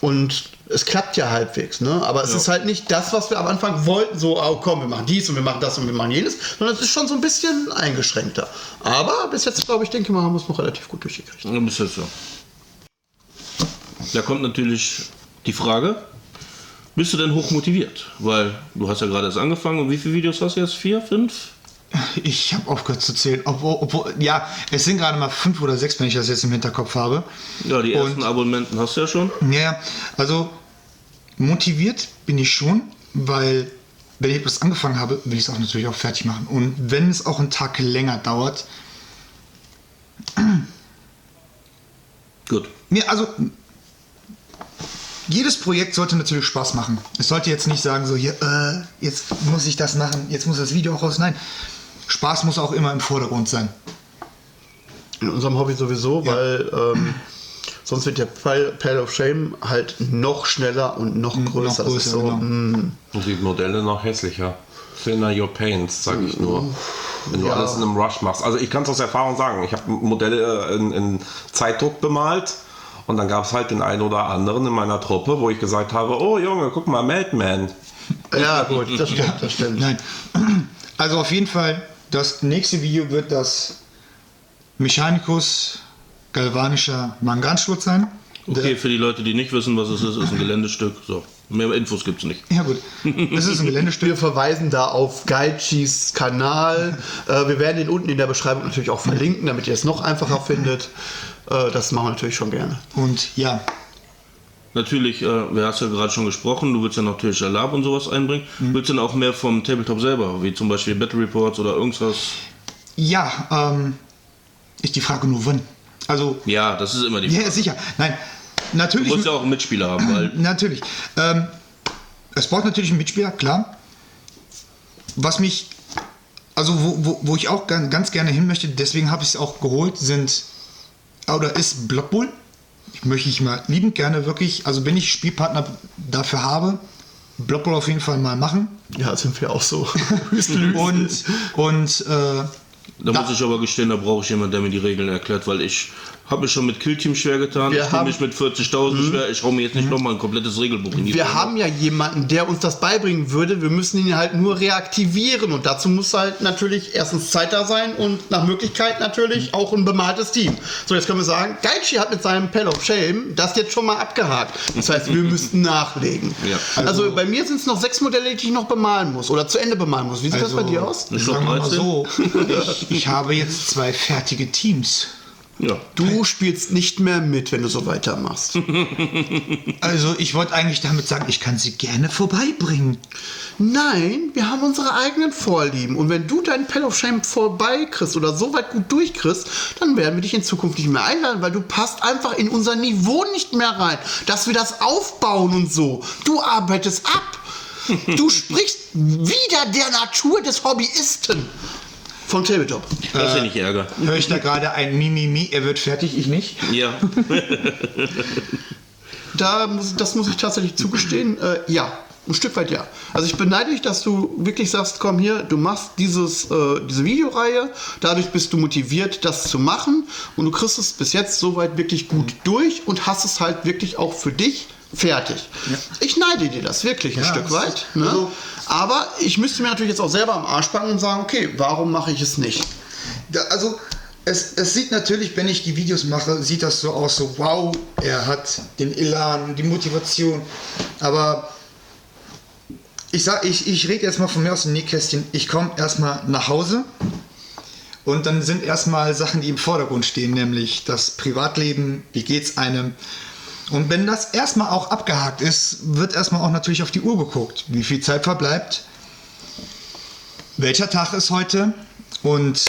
und es klappt ja halbwegs, ne? Aber es Ja. ist halt nicht das, was wir am Anfang wollten, so, oh komm, wir machen dies und wir machen das und wir machen jenes, sondern es ist schon so ein bisschen eingeschränkter. Aber bis jetzt, glaube ich, denke mal, haben wir es noch relativ gut durchgekriegt. Ja, bis jetzt ja. Da kommt natürlich die Frage, bist du denn hoch motiviert? Weil du hast ja gerade erst angefangen und wie viele Videos hast du jetzt? Vier, fünf? Ich habe aufgehört zu zählen. Obwohl, obwohl, ja, es sind gerade mal fünf oder sechs, wenn ich das jetzt im Hinterkopf habe. Ja, die Und- ersten Abonnenten hast du ja schon. Ja, also motiviert bin ich schon, weil wenn ich etwas angefangen habe, will ich es auch natürlich auch fertig machen. Und wenn es auch einen Tag länger dauert, Gut. mir, also jedes Projekt sollte natürlich Spaß machen. Es sollte jetzt nicht sagen, so hier, äh, jetzt muss ich das machen, jetzt muss das Video auch raus. Nein, Spaß muss auch immer im Vordergrund sein. In unserem Hobby sowieso, weil ähm, sonst wird der Pile, of Shame halt noch schneller und noch größer. das ist größer, so, genau. mm, Und die Modelle noch hässlicher. Thinner your pains, sag ich nur. Wenn du Ja. alles in einem Rush machst. Also ich kann es aus Erfahrung sagen. Ich habe Modelle in, in Zeitdruck bemalt und dann gab es halt den einen oder anderen in meiner Truppe, wo ich gesagt habe, oh Junge, guck mal, Madman. ja, gut, das stimmt, das stimmt. Nein. Also auf jeden Fall, das nächste Video wird das Mechanicus galvanischer Mangansturz sein. Okay, für die Leute, die nicht wissen, was es ist, ist ein Geländestück. So, mehr Infos gibt's nicht. Ja gut, es ist ein Geländestück. Wir verweisen da auf Gaichis Kanal. Äh, wir werden ihn unten in der Beschreibung natürlich auch verlinken, damit ihr es noch einfacher findet. Äh, das machen wir natürlich schon gerne. Und ja, Natürlich, äh, wir hast ja gerade schon gesprochen, du willst ja natürlich Alarm und sowas einbringen. Willst du dann auch mehr vom Tabletop selber, wie zum Beispiel Battle Reports oder irgendwas? ja, ähm, ist die Frage nur wann. Also, Ja, das ist immer die ja, Frage. sicher. Nein, Du natürlich. musst ja auch einen Mitspieler haben, weil Natürlich. Ähm, es braucht natürlich einen Mitspieler, klar. Was mich, also wo, wo, wo ich auch ganz, ganz gerne hin möchte, deswegen habe ich es auch geholt, sind oder ist Blood Bowl. Ich möchte ich mal liebend gerne wirklich, also wenn ich Spielpartner dafür habe, Blood Bowl auf jeden Fall mal machen. Ja, sind wir auch so. Und, und äh, da muss ich aber gestehen, da brauche ich jemanden, der mir die Regeln erklärt, weil ich habe mich schon mit Killteam schwer getan, Wir ich tue haben- mich mit 40.000 schwer, ich hau mir jetzt nicht nochmal ein komplettes Regelbuch in die Wir Pfanne. haben ja jemanden, der uns das beibringen würde. Wir müssen ihn halt nur reaktivieren. Und dazu muss halt natürlich erstens Zeit da sein und nach Möglichkeit natürlich auch ein bemaltes Team. So, jetzt können wir sagen, Geichi hat mit seinem Pell of Shame das jetzt schon mal abgehakt. Das heißt, wir müssten nachlegen. Ja. Also, bei mir sind es noch sechs Modelle, die ich noch bemalen muss oder zu Ende bemalen muss. Wie sieht das bei dir aus? Ich sagen wir mal 13. so, ich, ich habe jetzt zwei fertige Teams. Ja. Du spielst nicht mehr mit, wenn du so weitermachst. Also ich wollte eigentlich damit sagen, ich kann sie gerne vorbeibringen. Nein, wir haben unsere eigenen Vorlieben. Und wenn du deinen Pell of Shame vorbeikriegst oder so weit gut durchkriegst, dann werden wir dich in Zukunft nicht mehr einladen, weil du passt einfach in unser Niveau nicht mehr rein. Dass wir das aufbauen und so. Du arbeitest ab. Du sprichst wieder der Natur des Hobbyisten. Von Tabletop. Das ist ja nicht Ärger. Höre ich da gerade ein Mimimi, er wird fertig, ich nicht? Ja. Da muss, das muss ich tatsächlich zugestehen. Äh, ja, ein Stück weit ja. Also ich beneide dich, dass du wirklich sagst, komm hier, du machst dieses, äh, diese Videoreihe, dadurch bist du motiviert, das zu machen und du kriegst es bis jetzt soweit wirklich gut durch und hast es halt wirklich auch für dich fertig. Ich neide dir das wirklich ein Ja, Stück das weit. ist- Ne? also- Aber ich müsste mir natürlich jetzt auch selber am Arsch packen und sagen, okay, warum mache ich es nicht? Da, also es, es sieht natürlich, wenn ich die Videos mache, sieht das so aus, so wow, er hat den Elan, die Motivation. Aber ich sag, ich, ich rede jetzt mal von mir aus dem Nähkästchen. Ich komme erstmal nach Hause und dann sind erstmal Sachen, die im Vordergrund stehen, nämlich das Privatleben, wie geht's einem. Und wenn das erstmal auch abgehakt ist, wird erstmal auch natürlich auf die Uhr geguckt, wie viel Zeit verbleibt, welcher Tag ist heute und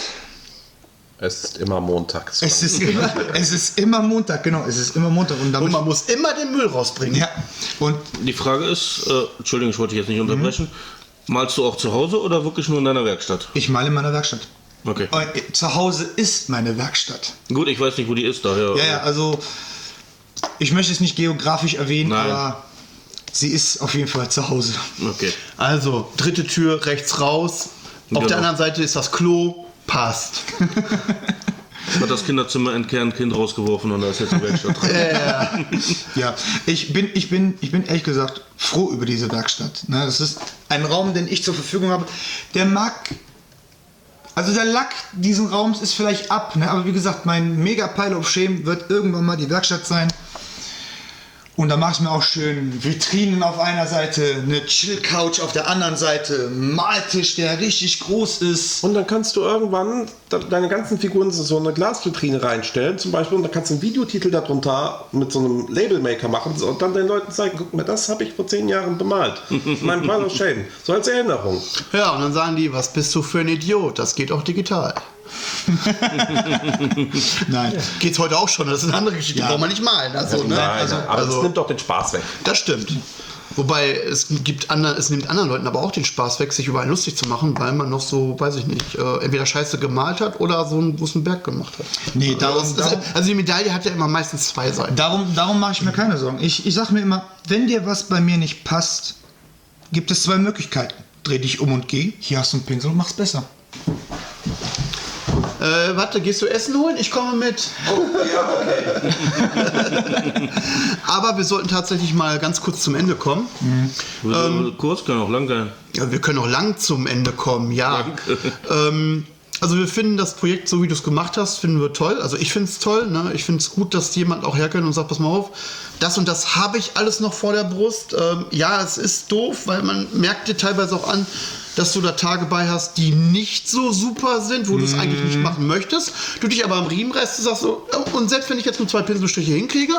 Es ist immer montags. es ist immer, es ist immer Montag, genau, es ist immer Montag und Und man muss immer den Müll rausbringen. ja und Die Frage ist, äh, Entschuldigung, ich wollte dich jetzt nicht unterbrechen. Malst du auch zu Hause oder wirklich nur in deiner Werkstatt? ich male in meiner Werkstatt. Okay. Äh, Zu Hause ist meine Werkstatt. Gut, ich weiß nicht, wo die ist, daher. Ja, ja, also ich möchte es nicht geografisch erwähnen, Nein. aber sie ist auf jeden Fall zu Hause. Okay. Also, dritte Tür rechts raus. Auf Genau. der anderen Seite ist das Klo. Passt. Hat das Kinderzimmer entkernt, Kind rausgeworfen und da ist jetzt die Werkstatt drin. Ja, ich bin, ich bin, ich bin ehrlich gesagt froh über diese Werkstatt. Ne, das ist ein Raum, den ich zur Verfügung habe. Der mag, also der Lack diesen Raums ist vielleicht ab, ne, aber wie gesagt, mein Mega Pile of Shame wird irgendwann mal die Werkstatt sein. Und da mache ich mir auch schön Vitrinen auf einer Seite, eine Chill-Couch auf der anderen Seite, einen Maltisch, der richtig groß ist. Und dann kannst du irgendwann de- deine ganzen Figuren in so eine Glasvitrine reinstellen, zum Beispiel, und dann kannst du einen Videotitel darunter mit so einem Labelmaker machen und dann den Leuten zeigen, guck mal, das habe ich vor zehn Jahren bemalt. mein Pile of Shame. So als Erinnerung. Ja, und dann sagen die, was bist du für ein Idiot? Das geht auch digital. Nein. Geht's heute auch schon, das ist eine andere Geschichte. Ja. Braucht man nicht malen. Also, ne? Nein, also, aber also, das nimmt doch den Spaß weg. das stimmt. Wobei es gibt andere, es nimmt anderen Leuten aber auch den Spaß weg, sich über einen lustig zu machen, weil man noch so, weiß ich nicht, äh, entweder Scheiße gemalt hat oder so einen großen Berg gemacht hat. Nee, darum, Also, darum, ist, also die Medaille hat ja immer meistens zwei Seiten. Darum, darum mache ich mir keine Sorgen. Ich, ich sage mir immer, wenn dir was bei mir nicht passt, gibt es zwei Möglichkeiten. Dreh dich um und geh. Hier hast du einen Pinsel und mach's besser. Äh, warte, gehst du Essen holen? Ich komme mit. Aber wir sollten tatsächlich mal ganz kurz zum Ende kommen. Ähm, Kurs kann auch lang gehen. Ja, wir können auch lang zum Ende kommen, ja. ähm, Also wir finden das Projekt, so wie du es gemacht hast, finden wir toll. Also ich finde es toll. Ne? Ich finde es gut, dass jemand auch herkommt und sagt, pass mal auf, das und das habe ich alles noch vor der Brust. Ähm, ja, es ist doof, weil man merkt dir teilweise auch an, dass du da Tage bei hast, die nicht so super sind, wo du es eigentlich nicht machen möchtest. Du dich aber am Riemen reißt, du sagst so, oh, und selbst wenn ich jetzt nur zwei Pinselstriche hinkriege,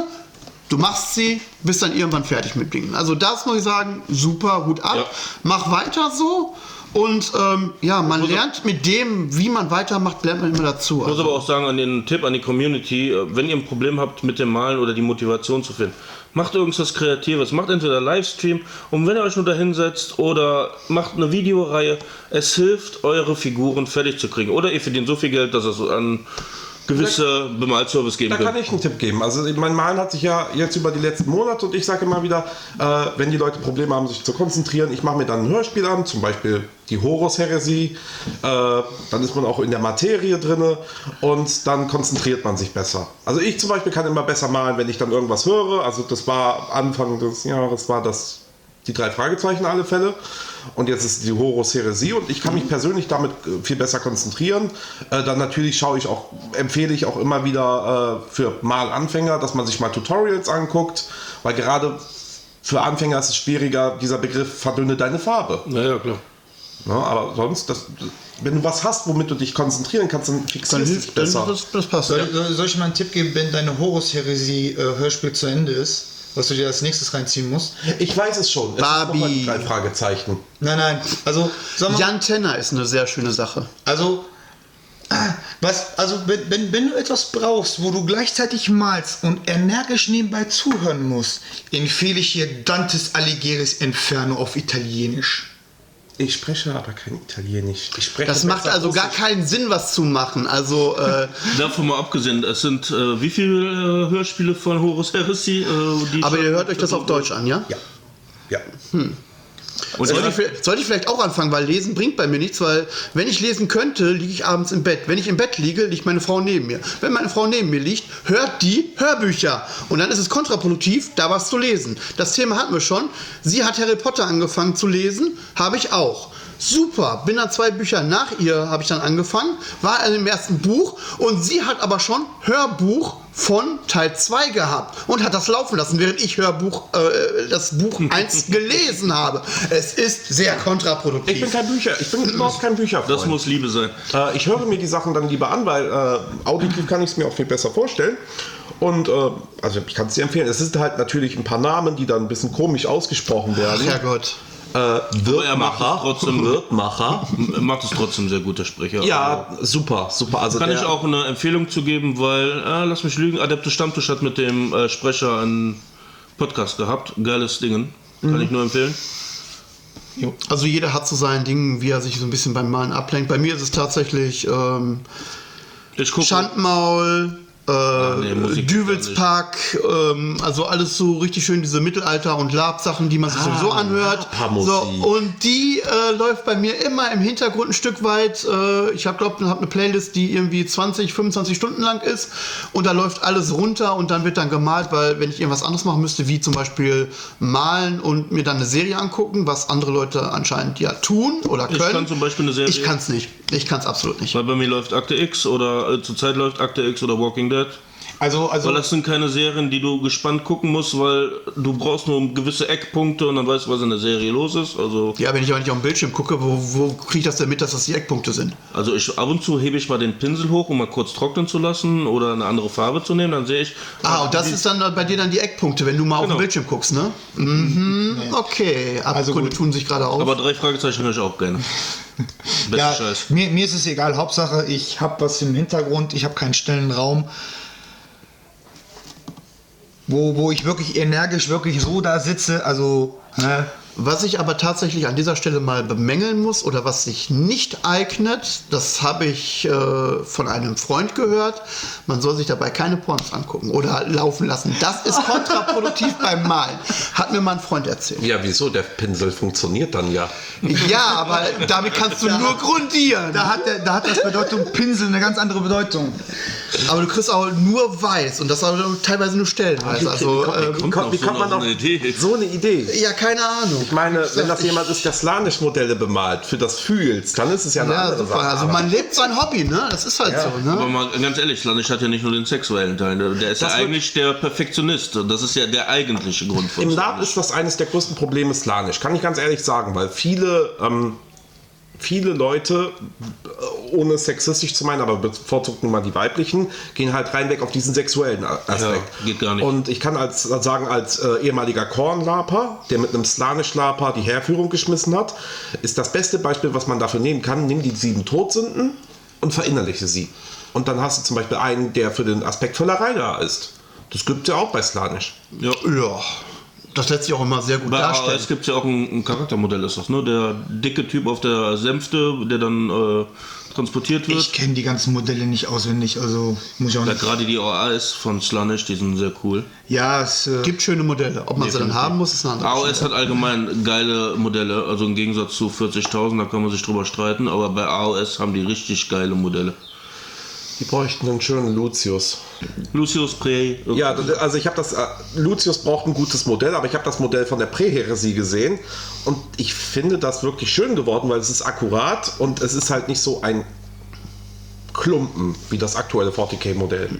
Du machst sie, bist dann irgendwann fertig mit Dingen. Also das muss ich sagen, super, gut ab. Ja. Mach weiter so. Und ähm, ja, man lernt mit dem, wie man weitermacht, lernt man immer dazu. Ich muss Also, aber auch sagen, an den Tipp an die Community, äh, wenn ihr ein Problem habt mit dem Malen oder die Motivation zu finden, macht irgendwas Kreatives, macht entweder Livestream und wenn ihr euch nur da hinsetzt oder macht eine Videoreihe, es hilft, eure Figuren fertig zu kriegen. Oder ihr verdient so viel Geld, dass es an gewisse Bemalservice geben Da kann ich einen Tipp geben. Also mein Malen hat sich ja jetzt über die letzten Monate und ich sage immer wieder, äh, wenn die Leute Probleme haben, sich zu konzentrieren, ich mache mir dann ein Hörspiel an, zum Beispiel die Horus-Heresie, äh, dann ist man auch in der Materie drinne und dann konzentriert man sich besser. Also ich zum Beispiel kann immer besser malen, wenn ich dann irgendwas höre. Also das war Anfang des Jahres war das die drei Fragezeichen alle Fälle. Und jetzt ist die Horus Heresie und ich kann mich persönlich damit äh, viel besser konzentrieren. Äh, dann natürlich schaue ich auch, empfehle ich auch immer wieder äh, für Malanfänger, dass man sich mal Tutorials anguckt, weil gerade für Anfänger ist es schwieriger, dieser Begriff verdünne deine Farbe. Naja, klar. Ja, aber sonst, das, wenn du was hast, womit du dich konzentrieren kannst, dann fixierst dann du dich hilft dann besser. das, das passt. Soll, Ja. soll, soll ich mal einen Tipp geben, wenn deine Horus-Heresie-Hörspiel zu Ende ist, was du dir als nächstes reinziehen musst? Ich weiß es schon. Es Barbie. Drei Fragezeichen. Nein, nein. Also, sag mal, Jan Tenner ist eine sehr schöne Sache. Also, was, also wenn, wenn, wenn du etwas brauchst, wo du gleichzeitig malst und energisch nebenbei zuhören musst, empfehle ich dir Dantes Alighieri's Inferno auf Italienisch. Ich spreche aber kein Italienisch. Ich spreche Das macht also gar keinen Sinn, was zu machen. Also äh, Davon mal abgesehen, es sind äh, wie viele äh, Hörspiele von Horus Heresy? Äh, die aber ihr hört euch das auf Deutsch an, ja? Ja. Ja. Und Sollte ich, vielleicht- sollte ich vielleicht auch anfangen, weil lesen bringt bei mir nichts, weil wenn ich lesen könnte, liege ich abends im Bett. Wenn ich im Bett liege, liegt meine Frau neben mir. Wenn meine Frau neben mir liegt, hört die Hörbücher. Und dann ist es kontraproduktiv, da was zu lesen. Das Thema hatten wir schon. Sie hat Harry Potter angefangen zu lesen, habe ich auch. Super, bin dann zwei Bücher nach ihr, habe ich dann angefangen, war in dem ersten Buch und sie hat aber schon Hörbuch von Teil 2 gehabt und hat das laufen lassen, während ich Hörbuch, äh, das Buch 1 gelesen habe. Es ist sehr kontraproduktiv. Ich bin kein Bücher, ich bin überhaupt kein Bücherfreund. das muss Liebe sein. Äh, ich höre mir die Sachen dann lieber an, weil äh, auditiv kann ich es mir auch viel besser vorstellen. Und äh, also ich kann es dir empfehlen. Es sind halt natürlich ein paar Namen, die dann ein bisschen komisch ausgesprochen werden. Herrgott. Äh, Aber er macht es Wirtmacher. trotzdem, Wirtmacher. er macht es trotzdem sehr gut, der Sprecher. Ja, super, super. Also Kann der, ich auch eine Empfehlung zu geben, weil, äh, lass mich lügen, Adeptus Stammtisch hat mit dem äh, Sprecher einen Podcast gehabt. Geiles Dingen. Kann ich nur empfehlen. Also jeder hat so sein Ding, wie er sich so ein bisschen beim Malen ablenkt. Bei mir ist es tatsächlich ähm. Schandmaul, äh, nee, Musik Düvelspack, ähm, also alles so richtig schön diese Mittelalter- und Lab-Sachen, die man sich sowieso anhört. So, und die äh, läuft bei mir immer im Hintergrund ein Stück weit. Äh, ich habe glaube habe eine Playlist, die irgendwie 20, 25 Stunden lang ist und da läuft alles runter und dann wird dann gemalt, weil wenn ich irgendwas anderes machen müsste, wie zum Beispiel malen und mir dann eine Serie angucken, was andere Leute anscheinend ja tun oder Ich können. kann zum Beispiel eine Serie. Ich kann es nicht. Ich kann es absolut nicht. Weil bei mir läuft Akte X oder äh, zurzeit läuft Akte X oder Walking Dead. wird Also, also Weil das sind keine Serien, die du gespannt gucken musst, weil du brauchst nur gewisse Eckpunkte und dann weißt du, was in der Serie los ist. Also, Ja, wenn ich aber nicht auf dem Bildschirm gucke, wo, wo kriege ich das denn mit, dass das die Eckpunkte sind? also ich ab und zu hebe ich mal den Pinsel hoch, um mal kurz trocknen zu lassen oder eine andere Farbe zu nehmen, dann sehe ich. Ah, und das ist dann bei dir dann die Eckpunkte, wenn du mal auf Genau. den Bildschirm guckst, ne? Mhm, okay. Abgründe gut. tun sich gerade auf. Aber drei Fragezeichen höre ich auch gerne. Ja, Scheiß. mir, mir ist es egal. Hauptsache, ich habe was im Hintergrund, ich habe keinen stillen Raum, wo, wo ich wirklich energisch wirklich so da sitze. Also, ne, Was ich aber tatsächlich an dieser Stelle mal bemängeln muss oder was sich nicht eignet, das habe ich äh, von einem Freund gehört. Man soll sich dabei keine Pornos angucken oder laufen lassen. Das ist kontraproduktiv beim Malen. Hat mir mal ein Freund erzählt. ja, wieso? Der Pinsel funktioniert dann ja. Ja, aber damit kannst du nur grundieren. da, hat der, da hat das Bedeutung Pinsel eine ganz andere Bedeutung. Aber du kriegst auch nur weiß und das auch teilweise nur stellenweise. Also, Kommt Wie kommt man eine auf Idee. so eine Idee? ja, keine Ahnung. Ich meine, wenn das jemand ist, der Slanisch-Modelle bemalt, für das fühlst, dann ist es ja eine Ja, andere. Sache. Also Aber- man lebt sein Hobby, ne? Das ist halt so, Aber ne? mal ganz ehrlich, Slanisch hat ja nicht nur den sexuellen Teil. Der ist ja Das wird- eigentlich der Perfektionist. Das ist ja der eigentliche Grund von Im Lab Slanisch. ist das eines der größten Probleme Slanisch, kann ich ganz ehrlich sagen, weil viele, ähm, viele Leute, ohne sexistisch zu meinen, aber bevorzugt nun mal die weiblichen, gehen halt reinweg auf diesen sexuellen Aspekt. Ja, geht gar nicht. Und ich kann als, sagen, als äh, ehemaliger Kornlaper, der mit einem Slanisch-Laper die Herführung geschmissen hat, ist das beste Beispiel, was man dafür nehmen kann, nimm die sieben Todsünden und verinnerliche sie. Und dann hast du zum Beispiel einen, der für den Aspekt Völlerei da ist. Das gibt es ja auch bei Slanisch. Ja. Ja. Das lässt sich auch immer sehr gut Bei darstellen. AOS gibt es ja auch ein, ein Charaktermodell, ist das, ne? Der dicke Typ auf der Sänfte, der dann äh, transportiert wird. Ich kenne die ganzen Modelle nicht auswendig, also muss ich auch Ja, nicht. gerade die AOS von Slanish, die sind sehr cool. Ja, es, äh, Gibt schöne Modelle. Ob man sie dann haben muss, ist eine andere AOS hat allgemein geile Modelle, also im Gegensatz zu 40.000, da kann man sich drüber streiten, aber bei AOS haben die richtig geile Modelle. Die bräuchten einen schönen Lucius. Lucius Prey. Ja, also ich habe das, äh, Lucius braucht ein gutes Modell, aber ich habe das Modell von der Präheresie gesehen und ich finde das wirklich schön geworden, weil es ist akkurat und es ist halt nicht so ein Klumpen wie das aktuelle 40k-Modell.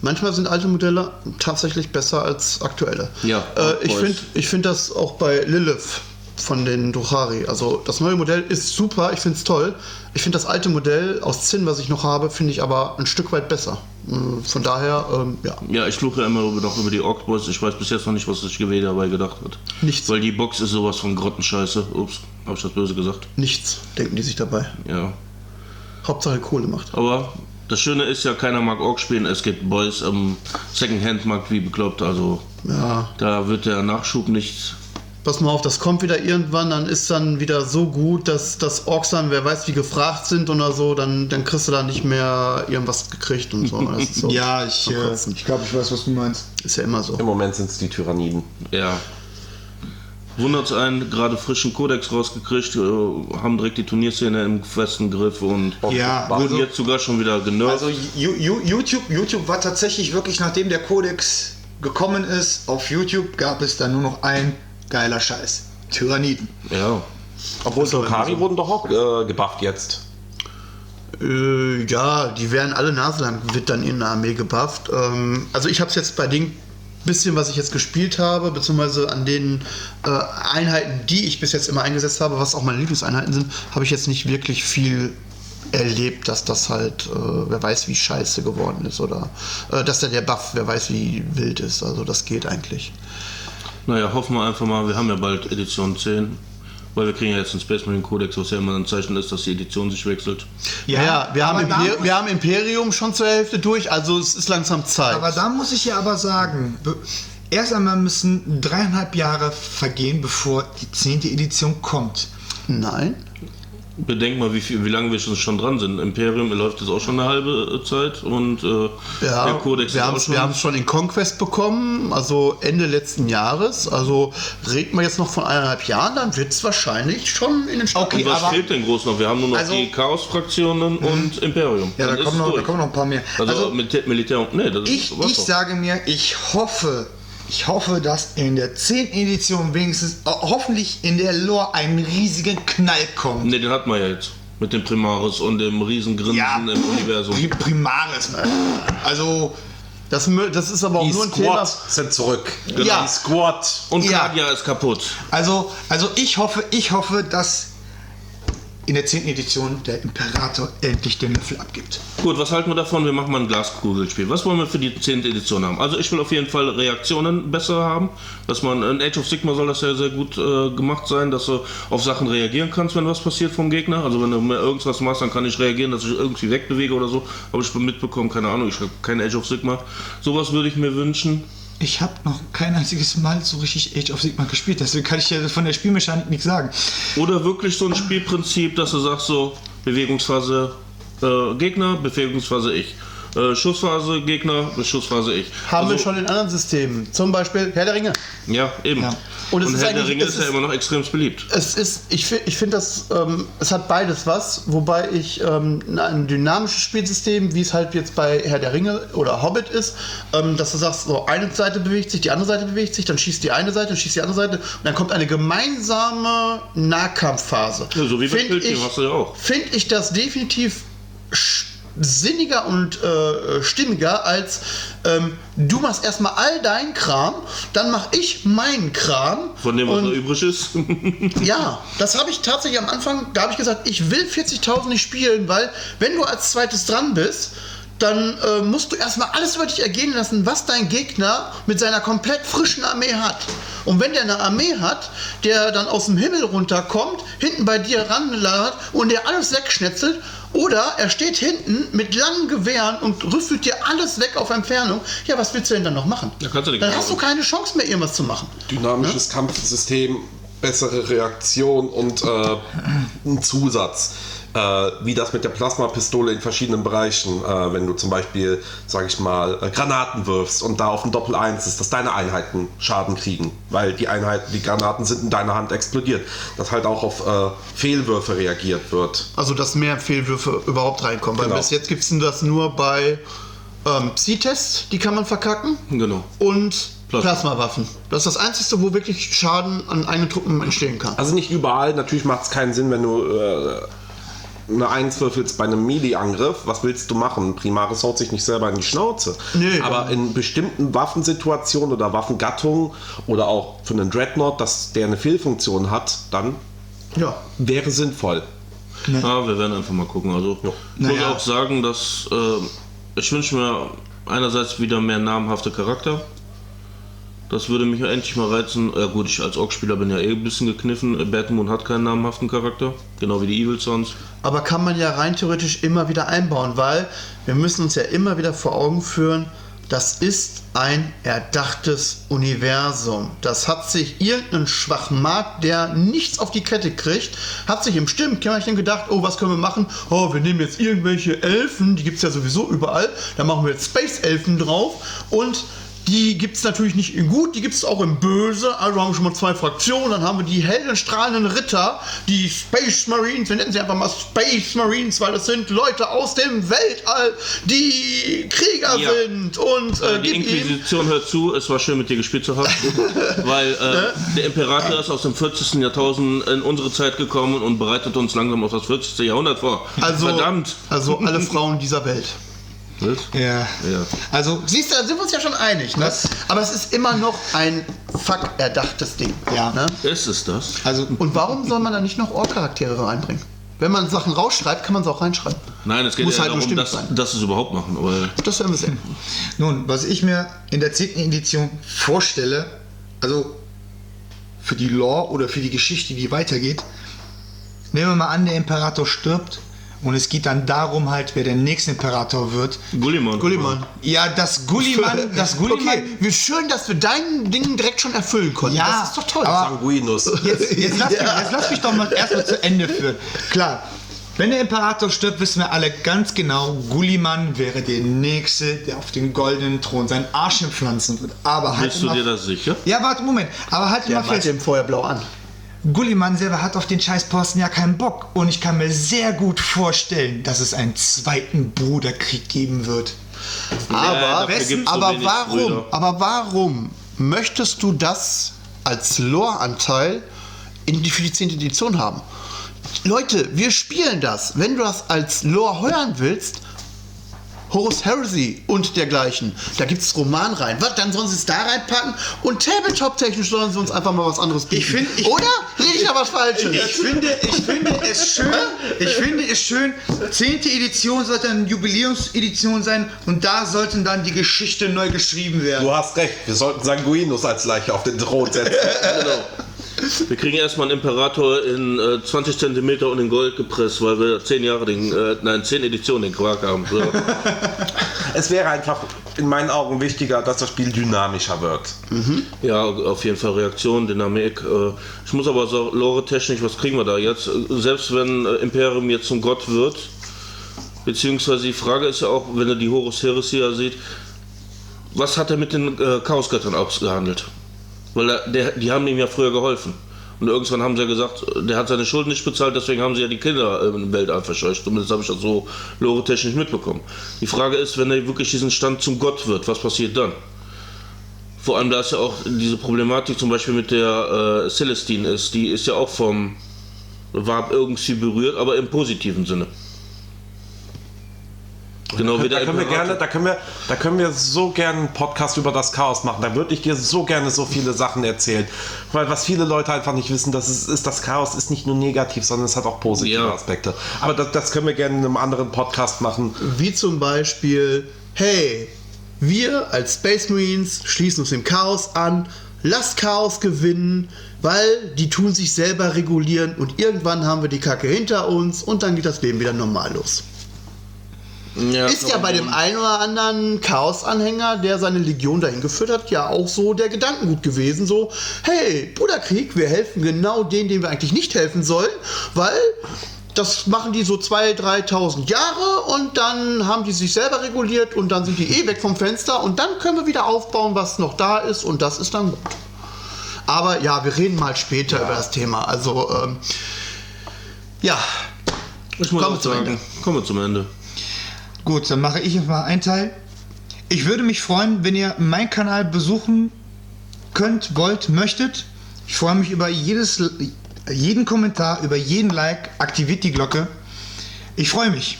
Manchmal sind alte Modelle tatsächlich besser als aktuelle. Ja, äh, ich finde ich find das auch bei Lilith von den Druchari. Also das neue Modell ist super, ich finde es toll. Ich finde das alte Modell aus Zinn, was ich noch habe, finde ich aber ein Stück weit besser. Mm, Von daher, ähm, ja. Ja, ich fluche immer noch über die Orc Boys. Ich weiß bis jetzt noch nicht, was sich GW dabei gedacht hat. Nichts. Weil die Box ist sowas von Grottenscheiße. Ups, habe ich das böse gesagt? Nichts, denken die sich dabei. Ja. Hauptsache Kohle macht. Aber das Schöne ist ja, keiner mag Orc spielen. Es gibt Boys am Secondhand-Markt wie bekloppt. Also Ja. da wird der Nachschub nicht. Pass mal auf, das kommt wieder irgendwann, dann ist dann wieder so gut, dass das Orks dann, wer weiß, wie gefragt sind oder so, dann, dann kriegst du da nicht mehr irgendwas gekriegt und so. Das ist so ja, ich, äh, ich glaube, ich weiß, was du meinst. Ist ja immer so. Im Moment sind es die Tyranniden. Ja. Wundert's einen, gerade frischen Kodex rausgekriegt, äh, haben direkt die Turnierszene im festen Griff und Ja, wurden also- jetzt sogar schon wieder genervt. Also YouTube, YouTube war tatsächlich wirklich, nachdem der Codex gekommen ist, auf YouTube gab es dann nur noch ein geiler Scheiß. Tyranniden. ja. Obwohl Dokari wurden doch auch äh, gebufft jetzt. Äh, ja, die werden alle Nase lang, wird dann in der Armee gebufft. Ähm, also ich habe es jetzt bei den bisschen, was ich jetzt gespielt habe, beziehungsweise an den äh, Einheiten, die ich bis jetzt immer eingesetzt habe, was auch meine Lieblingseinheiten sind, habe ich jetzt nicht wirklich viel erlebt, dass das halt, äh, wer weiß, wie scheiße geworden ist oder äh, dass da der Buff, wer weiß, wie wild ist. Also das geht eigentlich. Naja, hoffen wir einfach mal, wir haben ja bald Edition 10. Weil wir kriegen ja jetzt einen Space Marine Codex, was ja immer ein Zeichen ist, dass die Edition sich wechselt. Ja, ja wir, haben Imper wir haben Imperium schon zur Hälfte durch, also es ist langsam Zeit. Aber da muss ich ja aber sagen, be- erst einmal müssen dreieinhalb Jahre vergehen, bevor die zehnte Edition kommt. Nein. Bedenk mal, wie, viel, wie lange wir schon- dran sind. Imperium läuft jetzt auch schon eine halbe äh, Zeit und äh, Ja, der Codex wir haben es schon. wir haben's schon in Conquest bekommen, also Ende letzten Jahres. Also reden wir jetzt noch von eineinhalb Jahren, dann wird es wahrscheinlich schon in den Start. Okay, und was fehlt denn groß noch? Wir haben nur noch Also- die Chaos-Fraktionen und Imperium. Ja, da kommen, noch, es da kommen noch ein paar mehr. Also, Also, mit Militär und. Nee, das ich, ich sage mir, ich hoffe, ich hoffe, dass in der zehnten Edition wenigstens, äh, hoffentlich in der Lore ein riesiger Knall kommt. Nee, den hatten wir ja jetzt. Mit dem Primaris und dem Riesengrinsen Ja, im Universum. Pri- Primaris. Also, Das, das ist aber auch Die nur ein Thema. Squad sind zurück. Ja. Die Squad. Und Ja. Kadia ist kaputt. also, also ich hoffe, ich hoffe, dass in der zehnten Edition der Imperator endlich den Löffel abgibt. Gut, was halten wir davon? Wir machen mal ein Glaskugelspiel. Was wollen wir für die 10. Edition haben? Also ich will auf jeden Fall Reaktionen besser haben. Dass man in Age of Sigma soll das ja sehr gut äh, gemacht sein, dass du auf Sachen reagieren kannst, wenn was passiert vom Gegner. Also wenn du mir irgendwas machst, dann kann ich reagieren, dass ich irgendwie wegbewege oder so. Habe ich mitbekommen, keine Ahnung, ich habe kein Age of Sigma. Sowas würde ich mir wünschen. Ich habe noch kein einziges Mal so richtig Age of Sigma gespielt, deswegen kann ich ja von der Spielmechanik nichts sagen. Oder wirklich so ein Spielprinzip, dass du sagst so, Bewegungsphase äh, Gegner, Bewegungsphase ich. Äh, Schussphase Gegner, Schussphase ich. Haben Also, wir schon in anderen Systemen. Zum Beispiel Herr der Ringe. Ja, eben. Ja. Und Und, ist Herr der Ringe es ist ja ist- immer noch extrem beliebt. Es ist, ich, ich finde das, ähm, es hat beides was, wobei ich ähm, ein dynamisches Spielsystem, wie es halt jetzt bei Herr der Ringe oder Hobbit ist, ähm, dass du sagst, so eine Seite bewegt sich, die andere Seite bewegt sich, dann schießt die eine Seite, dann schießt die andere Seite und dann kommt eine gemeinsame Nahkampfphase. Ja, so wie bei Find Bildschirm hast du ja auch. Finde ich das definitiv sch- sinniger und äh, stimmiger als ähm, du machst erstmal all dein Kram, dann mach ich meinen Kram Von dem, was noch übrig ist. ja, das habe ich tatsächlich am Anfang, da habe ich gesagt, ich will 40.000 nicht spielen, weil wenn du als zweites dran bist, dann äh, musst du erstmal alles über dich ergehen lassen, was dein Gegner mit seiner komplett frischen Armee hat. Und wenn der eine Armee hat, der dann aus dem Himmel runterkommt, hinten bei dir ranlagert und der alles wegschnetzelt, oder er steht hinten mit langen Gewehren und rüffelt dir alles weg auf Entfernung, ja, was willst du denn dann noch machen? Ja, kannst du dann hast du keine Chance mehr, irgendwas zu machen. Dynamisches Kampfsystem, bessere Reaktion und äh, ein Zusatz. Äh, wie das mit der Plasmapistole in verschiedenen Bereichen, äh, wenn du zum Beispiel, sag ich mal, äh, Granaten wirfst und da auf ein Doppel 1 ist, dass deine Einheiten Schaden kriegen, weil die Einheiten, die Granaten sind in deiner Hand explodiert. Dass halt auch auf äh, Fehlwürfe reagiert wird. Also, dass mehr Fehlwürfe überhaupt reinkommen. Weil Genau. bis jetzt gibt es das nur bei ähm, Psi-Tests, die kann man verkacken. genau. Und Plasma. Plasmawaffen. Das ist das Einzige, wo wirklich Schaden an eigenen Truppen entstehen kann. Also nicht überall, natürlich macht es keinen Sinn, wenn du äh, eine 1 würfelst bei einem Melee-Angriff. Was willst du machen? Primaris haut sich nicht selber in die Schnauze. Nee, Aber in bestimmten Waffensituationen oder Waffengattungen oder auch für einen Dreadnought, dass der eine Fehlfunktion hat, dann Ja. wäre sinnvoll. Ja, wir werden einfach mal gucken. Also ich muss Naja. auch sagen, dass äh, ich wünsche mir einerseits wieder mehr namhafte Charakter. Das würde mich endlich mal reizen. Ja gut, ich als Orc-Spieler bin ja eh ein bisschen gekniffen. Bad Moon hat keinen namhaften Charakter, genau wie die Evil Sons. Aber kann man ja rein theoretisch immer wieder einbauen, weil wir müssen uns ja immer wieder vor Augen führen, das ist ein erdachtes Universum. Das hat sich irgendein Schwachmat, der nichts auf die Kette kriegt, hat sich im Stimmkämmerchen gedacht, oh, was können wir machen? Oh, wir nehmen jetzt irgendwelche Elfen, die gibt es ja sowieso überall, da machen wir jetzt Space-Elfen drauf und die gibt es natürlich nicht in gut, die gibt es auch in böse. Also haben wir schon mal zwei Fraktionen. Dann haben wir die heldenstrahlenden Ritter, die Space Marines. Wir nennen sie einfach mal Space Marines, weil das sind Leute aus dem Weltall, die Krieger Ja. sind. Und äh, die ihm Inquisition hört zu, es war schön mit dir gespielt zu haben. weil äh, der Imperator ist aus dem 40. Jahrtausend in unsere Zeit gekommen und bereitet uns langsam auf das 40. Jahrhundert vor. also, Verdammt! also alle Frauen dieser Welt. Ja. Ja. Also, Siehst du, da sind wir uns ja schon einig. Ne? Aber es ist immer noch ein fuck erdachtes Ding. Ja. Ne? Ist es das? also Und warum soll man da nicht noch Ohrcharaktere reinbringen? Wenn man Sachen rausschreibt, kann man es auch reinschreiben. Nein, es geht Muss halt darum, dass, dass es überhaupt machen. Aber Das werden wir sehen. Nun, was ich mir in der 10. Edition vorstelle, also für die Lore oder für die Geschichte, die weitergeht, nehmen wir mal an, der Imperator stirbt und es geht dann darum halt, wer der nächste Imperator wird. Gulliman. Gulliman. Ja, das Gulliman, das Gulliman, Okay, wie schön, dass wir dein Ding direkt schon erfüllen konnten. Ja, das ist doch toll. aber- Sanguinus. Jetzt, jetzt, lass mich, jetzt lass mich doch mal erstmal zu Ende führen. Klar, wenn der Imperator stirbt, wissen wir alle ganz genau, Gulliman wäre der Nächste, der auf den goldenen Thron seinen Arsch pflanzen wird. Aber halt Bist du dir das sicher? Ja, warte, Moment. Aber halt Der immer malt fest, dem vorher blau an. Gulliman selber hat auf den Scheißposten ja keinen Bock. Und ich kann mir sehr gut vorstellen, dass es einen zweiten Bruderkrieg geben wird. Aber, dafür gibt's so aber wenig warum? Brüder. Aber warum möchtest du das als Lore-Anteil in die, für die 10. Edition haben? Leute, wir spielen das. Wenn du das als Lore hören willst, Horus Heresy und dergleichen. Da gibt es Roman rein. Was, dann sollen sie es da reinpacken und Tabletop-technisch sollen sie uns einfach mal was anderes bieten. Ich find- ich- Oder? Rede ich da was Falsches? Ich finde, ich finde es schön, ich finde es schön, 10. Edition sollte eine Jubiläumsedition sein und da sollten dann die Geschichte neu geschrieben werden. Du hast recht, wir sollten Sanguinus als Leiche auf den Thron setzen. Genau. Wir kriegen erstmal einen Imperator in äh, 20 cm und in Gold gepresst, weil wir 10 Jahre den, äh, nein, 10 Editionen den Quark haben. So. es wäre einfach in meinen Augen wichtiger, dass das Spiel dynamischer wird. Ja, auf jeden Fall Reaktion, Dynamik. Äh, ich muss aber sagen, lore-technisch, was kriegen wir da jetzt? Selbst wenn äh, Imperium jetzt zum Gott wird, Beziehungsweise die Frage ist ja auch, wenn er die Horus Heresia sieht, was hat er mit den äh, Chaosgöttern ausgehandelt? Weil er, der, die haben ihm ja früher geholfen. Und irgendwann haben sie ja gesagt, der hat seine Schulden nicht bezahlt, deswegen haben sie ja die Kinder im Weltall verscheucht. Zumindest habe ich das so lore-technisch mitbekommen. Die Frage ist, wenn er wirklich diesen Stand zum Gott wird, was passiert dann? Vor allem, da ist ja auch diese Problematik zum Beispiel mit der äh, Celestine ist, die ist ja auch vom Warp irgendwie berührt, aber im positiven Sinne. Genau wie Da der können, wir gerne, da, können wir, da können wir so gerne einen Podcast über das Chaos machen. Da würde ich dir so gerne so viele Sachen erzählen. Weil was viele Leute einfach nicht wissen, das ist, ist das Chaos ist nicht nur negativ, sondern es hat auch positive Ja. Aspekte. Aber das, das können wir gerne in einem anderen Podcast machen. Wie zum Beispiel, hey, wir als Space Marines schließen uns dem Chaos an, lasst Chaos gewinnen, weil die tun sich selber regulieren und irgendwann haben wir die Kacke hinter uns und dann geht das Leben wieder normal los. Ja, Ist ja bei dem einen oder anderen Chaos-Anhänger, der seine Legion dahin geführt hat, ja auch so der Gedankengut gewesen. So, hey, Bruderkrieg, wir helfen genau denen, denen wir eigentlich nicht helfen sollen, weil das machen die so 2.000, 3.000 Jahre und dann haben die sich selber reguliert und dann sind die eh weg vom Fenster und dann können wir wieder aufbauen, was noch da ist und das ist dann gut. Aber ja, wir reden mal später über das Thema. Also, ähm, ja, Ich muss Kommen zum Ende. Kommen wir zum Ende. Gut, dann mache ich jetzt mal einen Teil. Ich würde mich freuen, wenn ihr meinen Kanal besuchen könnt, wollt, möchtet. Ich freue mich über jedes, jeden Kommentar, über jeden Like. Aktiviert die Glocke. Ich freue mich.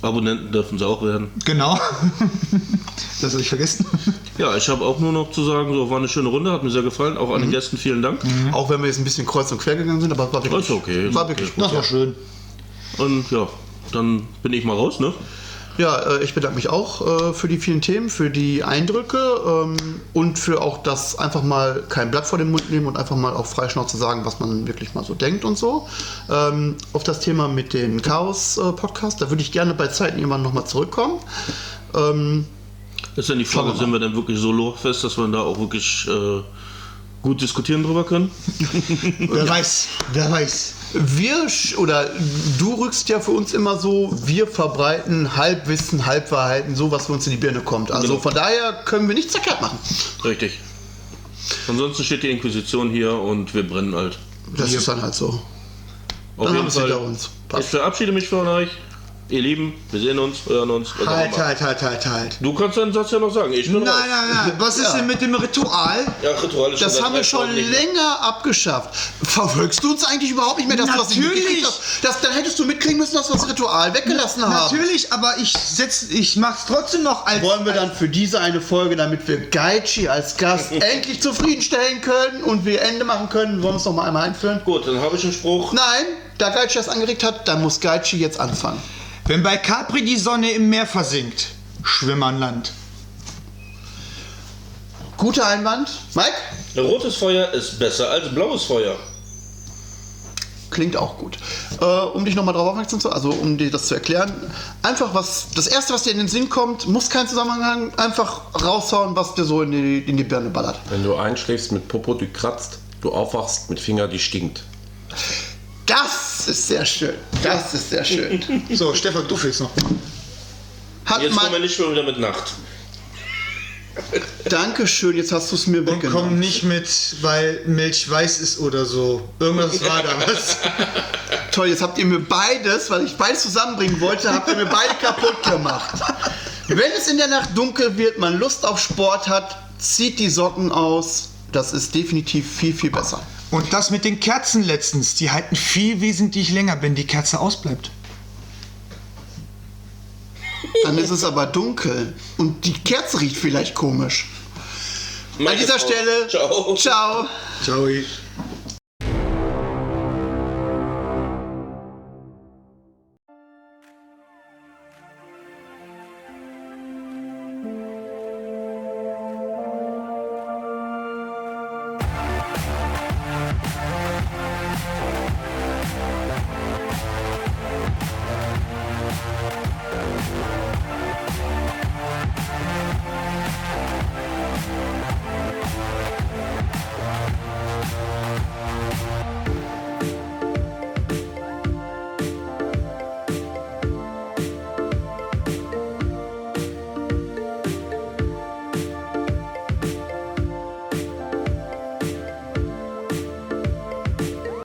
Abonnenten dürfen sie auch werden. Genau. das habe ich vergessen. Ja, ich habe auch nur noch zu sagen, so war eine schöne Runde, hat mir sehr gefallen. Auch an den Gästen vielen Dank. auch wenn wir jetzt ein bisschen kreuz und quer gegangen sind, aber es war wirklich, okay. war wirklich gut. Das war schön. Und ja, dann bin ich mal raus, ne? Ja, äh, ich bedanke mich auch äh, für die vielen Themen, für die Eindrücke ähm, und für auch das einfach mal kein Blatt vor den Mund nehmen und einfach mal auch freischnauze sagen, was man wirklich mal so denkt und so. Ähm, auf das Thema mit den Chaos-Podcast, da würde ich gerne bei Zeiten irgendwann nochmal zurückkommen. Ähm, Ist dann die Frage, sind wir dann wirklich so lorfest, dass wir da auch wirklich äh, gut diskutieren drüber können? Wer weiß, wer weiß. Wir oder du rückst ja für uns immer so, wir verbreiten Halbwissen, Halbwahrheiten, so was für uns in die Birne kommt. Also Genau. von daher können wir nichts verkehrt machen. Richtig. Ansonsten steht die Inquisition hier und wir brennen halt. Das ist dann halt so. Auf Dann jeden Fall. uns. Ich verabschiede mich von euch. Ihr Lieben, wir sehen uns, hören uns. Halt, halt, halt, halt, halt. Du kannst deinen Satz ja noch sagen. Ich bin Nein, raus. nein, nein. Was ist denn mit dem Ritual? Ja, Ritual ist Das seit haben wir schon länger abgeschafft. Verfolgst du uns eigentlich überhaupt nicht mehr? Das, was ich Natürlich. hab? das, dann hättest du mitkriegen müssen, dass wir das Ritual weggelassen haben. Natürlich, aber ich setz, ich mach's trotzdem noch als. Wollen wir dann für diese eine Folge, damit wir Gaichi als Gast endlich zufriedenstellen können und wir Ende machen können, wollen wir es noch mal einmal einführen? Gut, dann habe ich einen Spruch. Nein, da Gaichi das angeregt hat, dann muss Gaichi jetzt anfangen. Wenn bei Capri die Sonne im Meer versinkt, schwimm an Land. Guter Einwand. Mike? Rotes Feuer ist besser als blaues Feuer. Klingt auch gut. Äh, um dich nochmal darauf aufmerksam zu also um dir das zu erklären, einfach was, das erste, was dir in den Sinn kommt, muss kein Zusammenhang, einfach raushauen, was dir so in die, in die Birne ballert. Wenn du einschläfst mit Popo, die kratzt, du aufwachst mit Finger, die stinkt. Das ist sehr schön. Das ist sehr schön. So, Stefan, du fehlst noch. Hat Jetzt kommen wir man, nicht mehr wieder mit Nacht. Dankeschön, jetzt hast du es mir Und komm weggenommen. nicht mit, weil Milch weiß ist oder so. Irgendwas war da was. Toll, jetzt habt ihr mir beides, weil ich beides zusammenbringen wollte, habt ihr mir beide kaputt gemacht. Wenn es in der Nacht dunkel wird, man Lust auf Sport hat, zieht die Socken aus. Das ist definitiv viel, viel besser. Und das mit den Kerzen letztens, die halten viel wesentlich länger, wenn die Kerze ausbleibt. Dann ist es aber dunkel und die Kerze riecht vielleicht komisch. An dieser Stelle, Ciao. ciao. Ciao.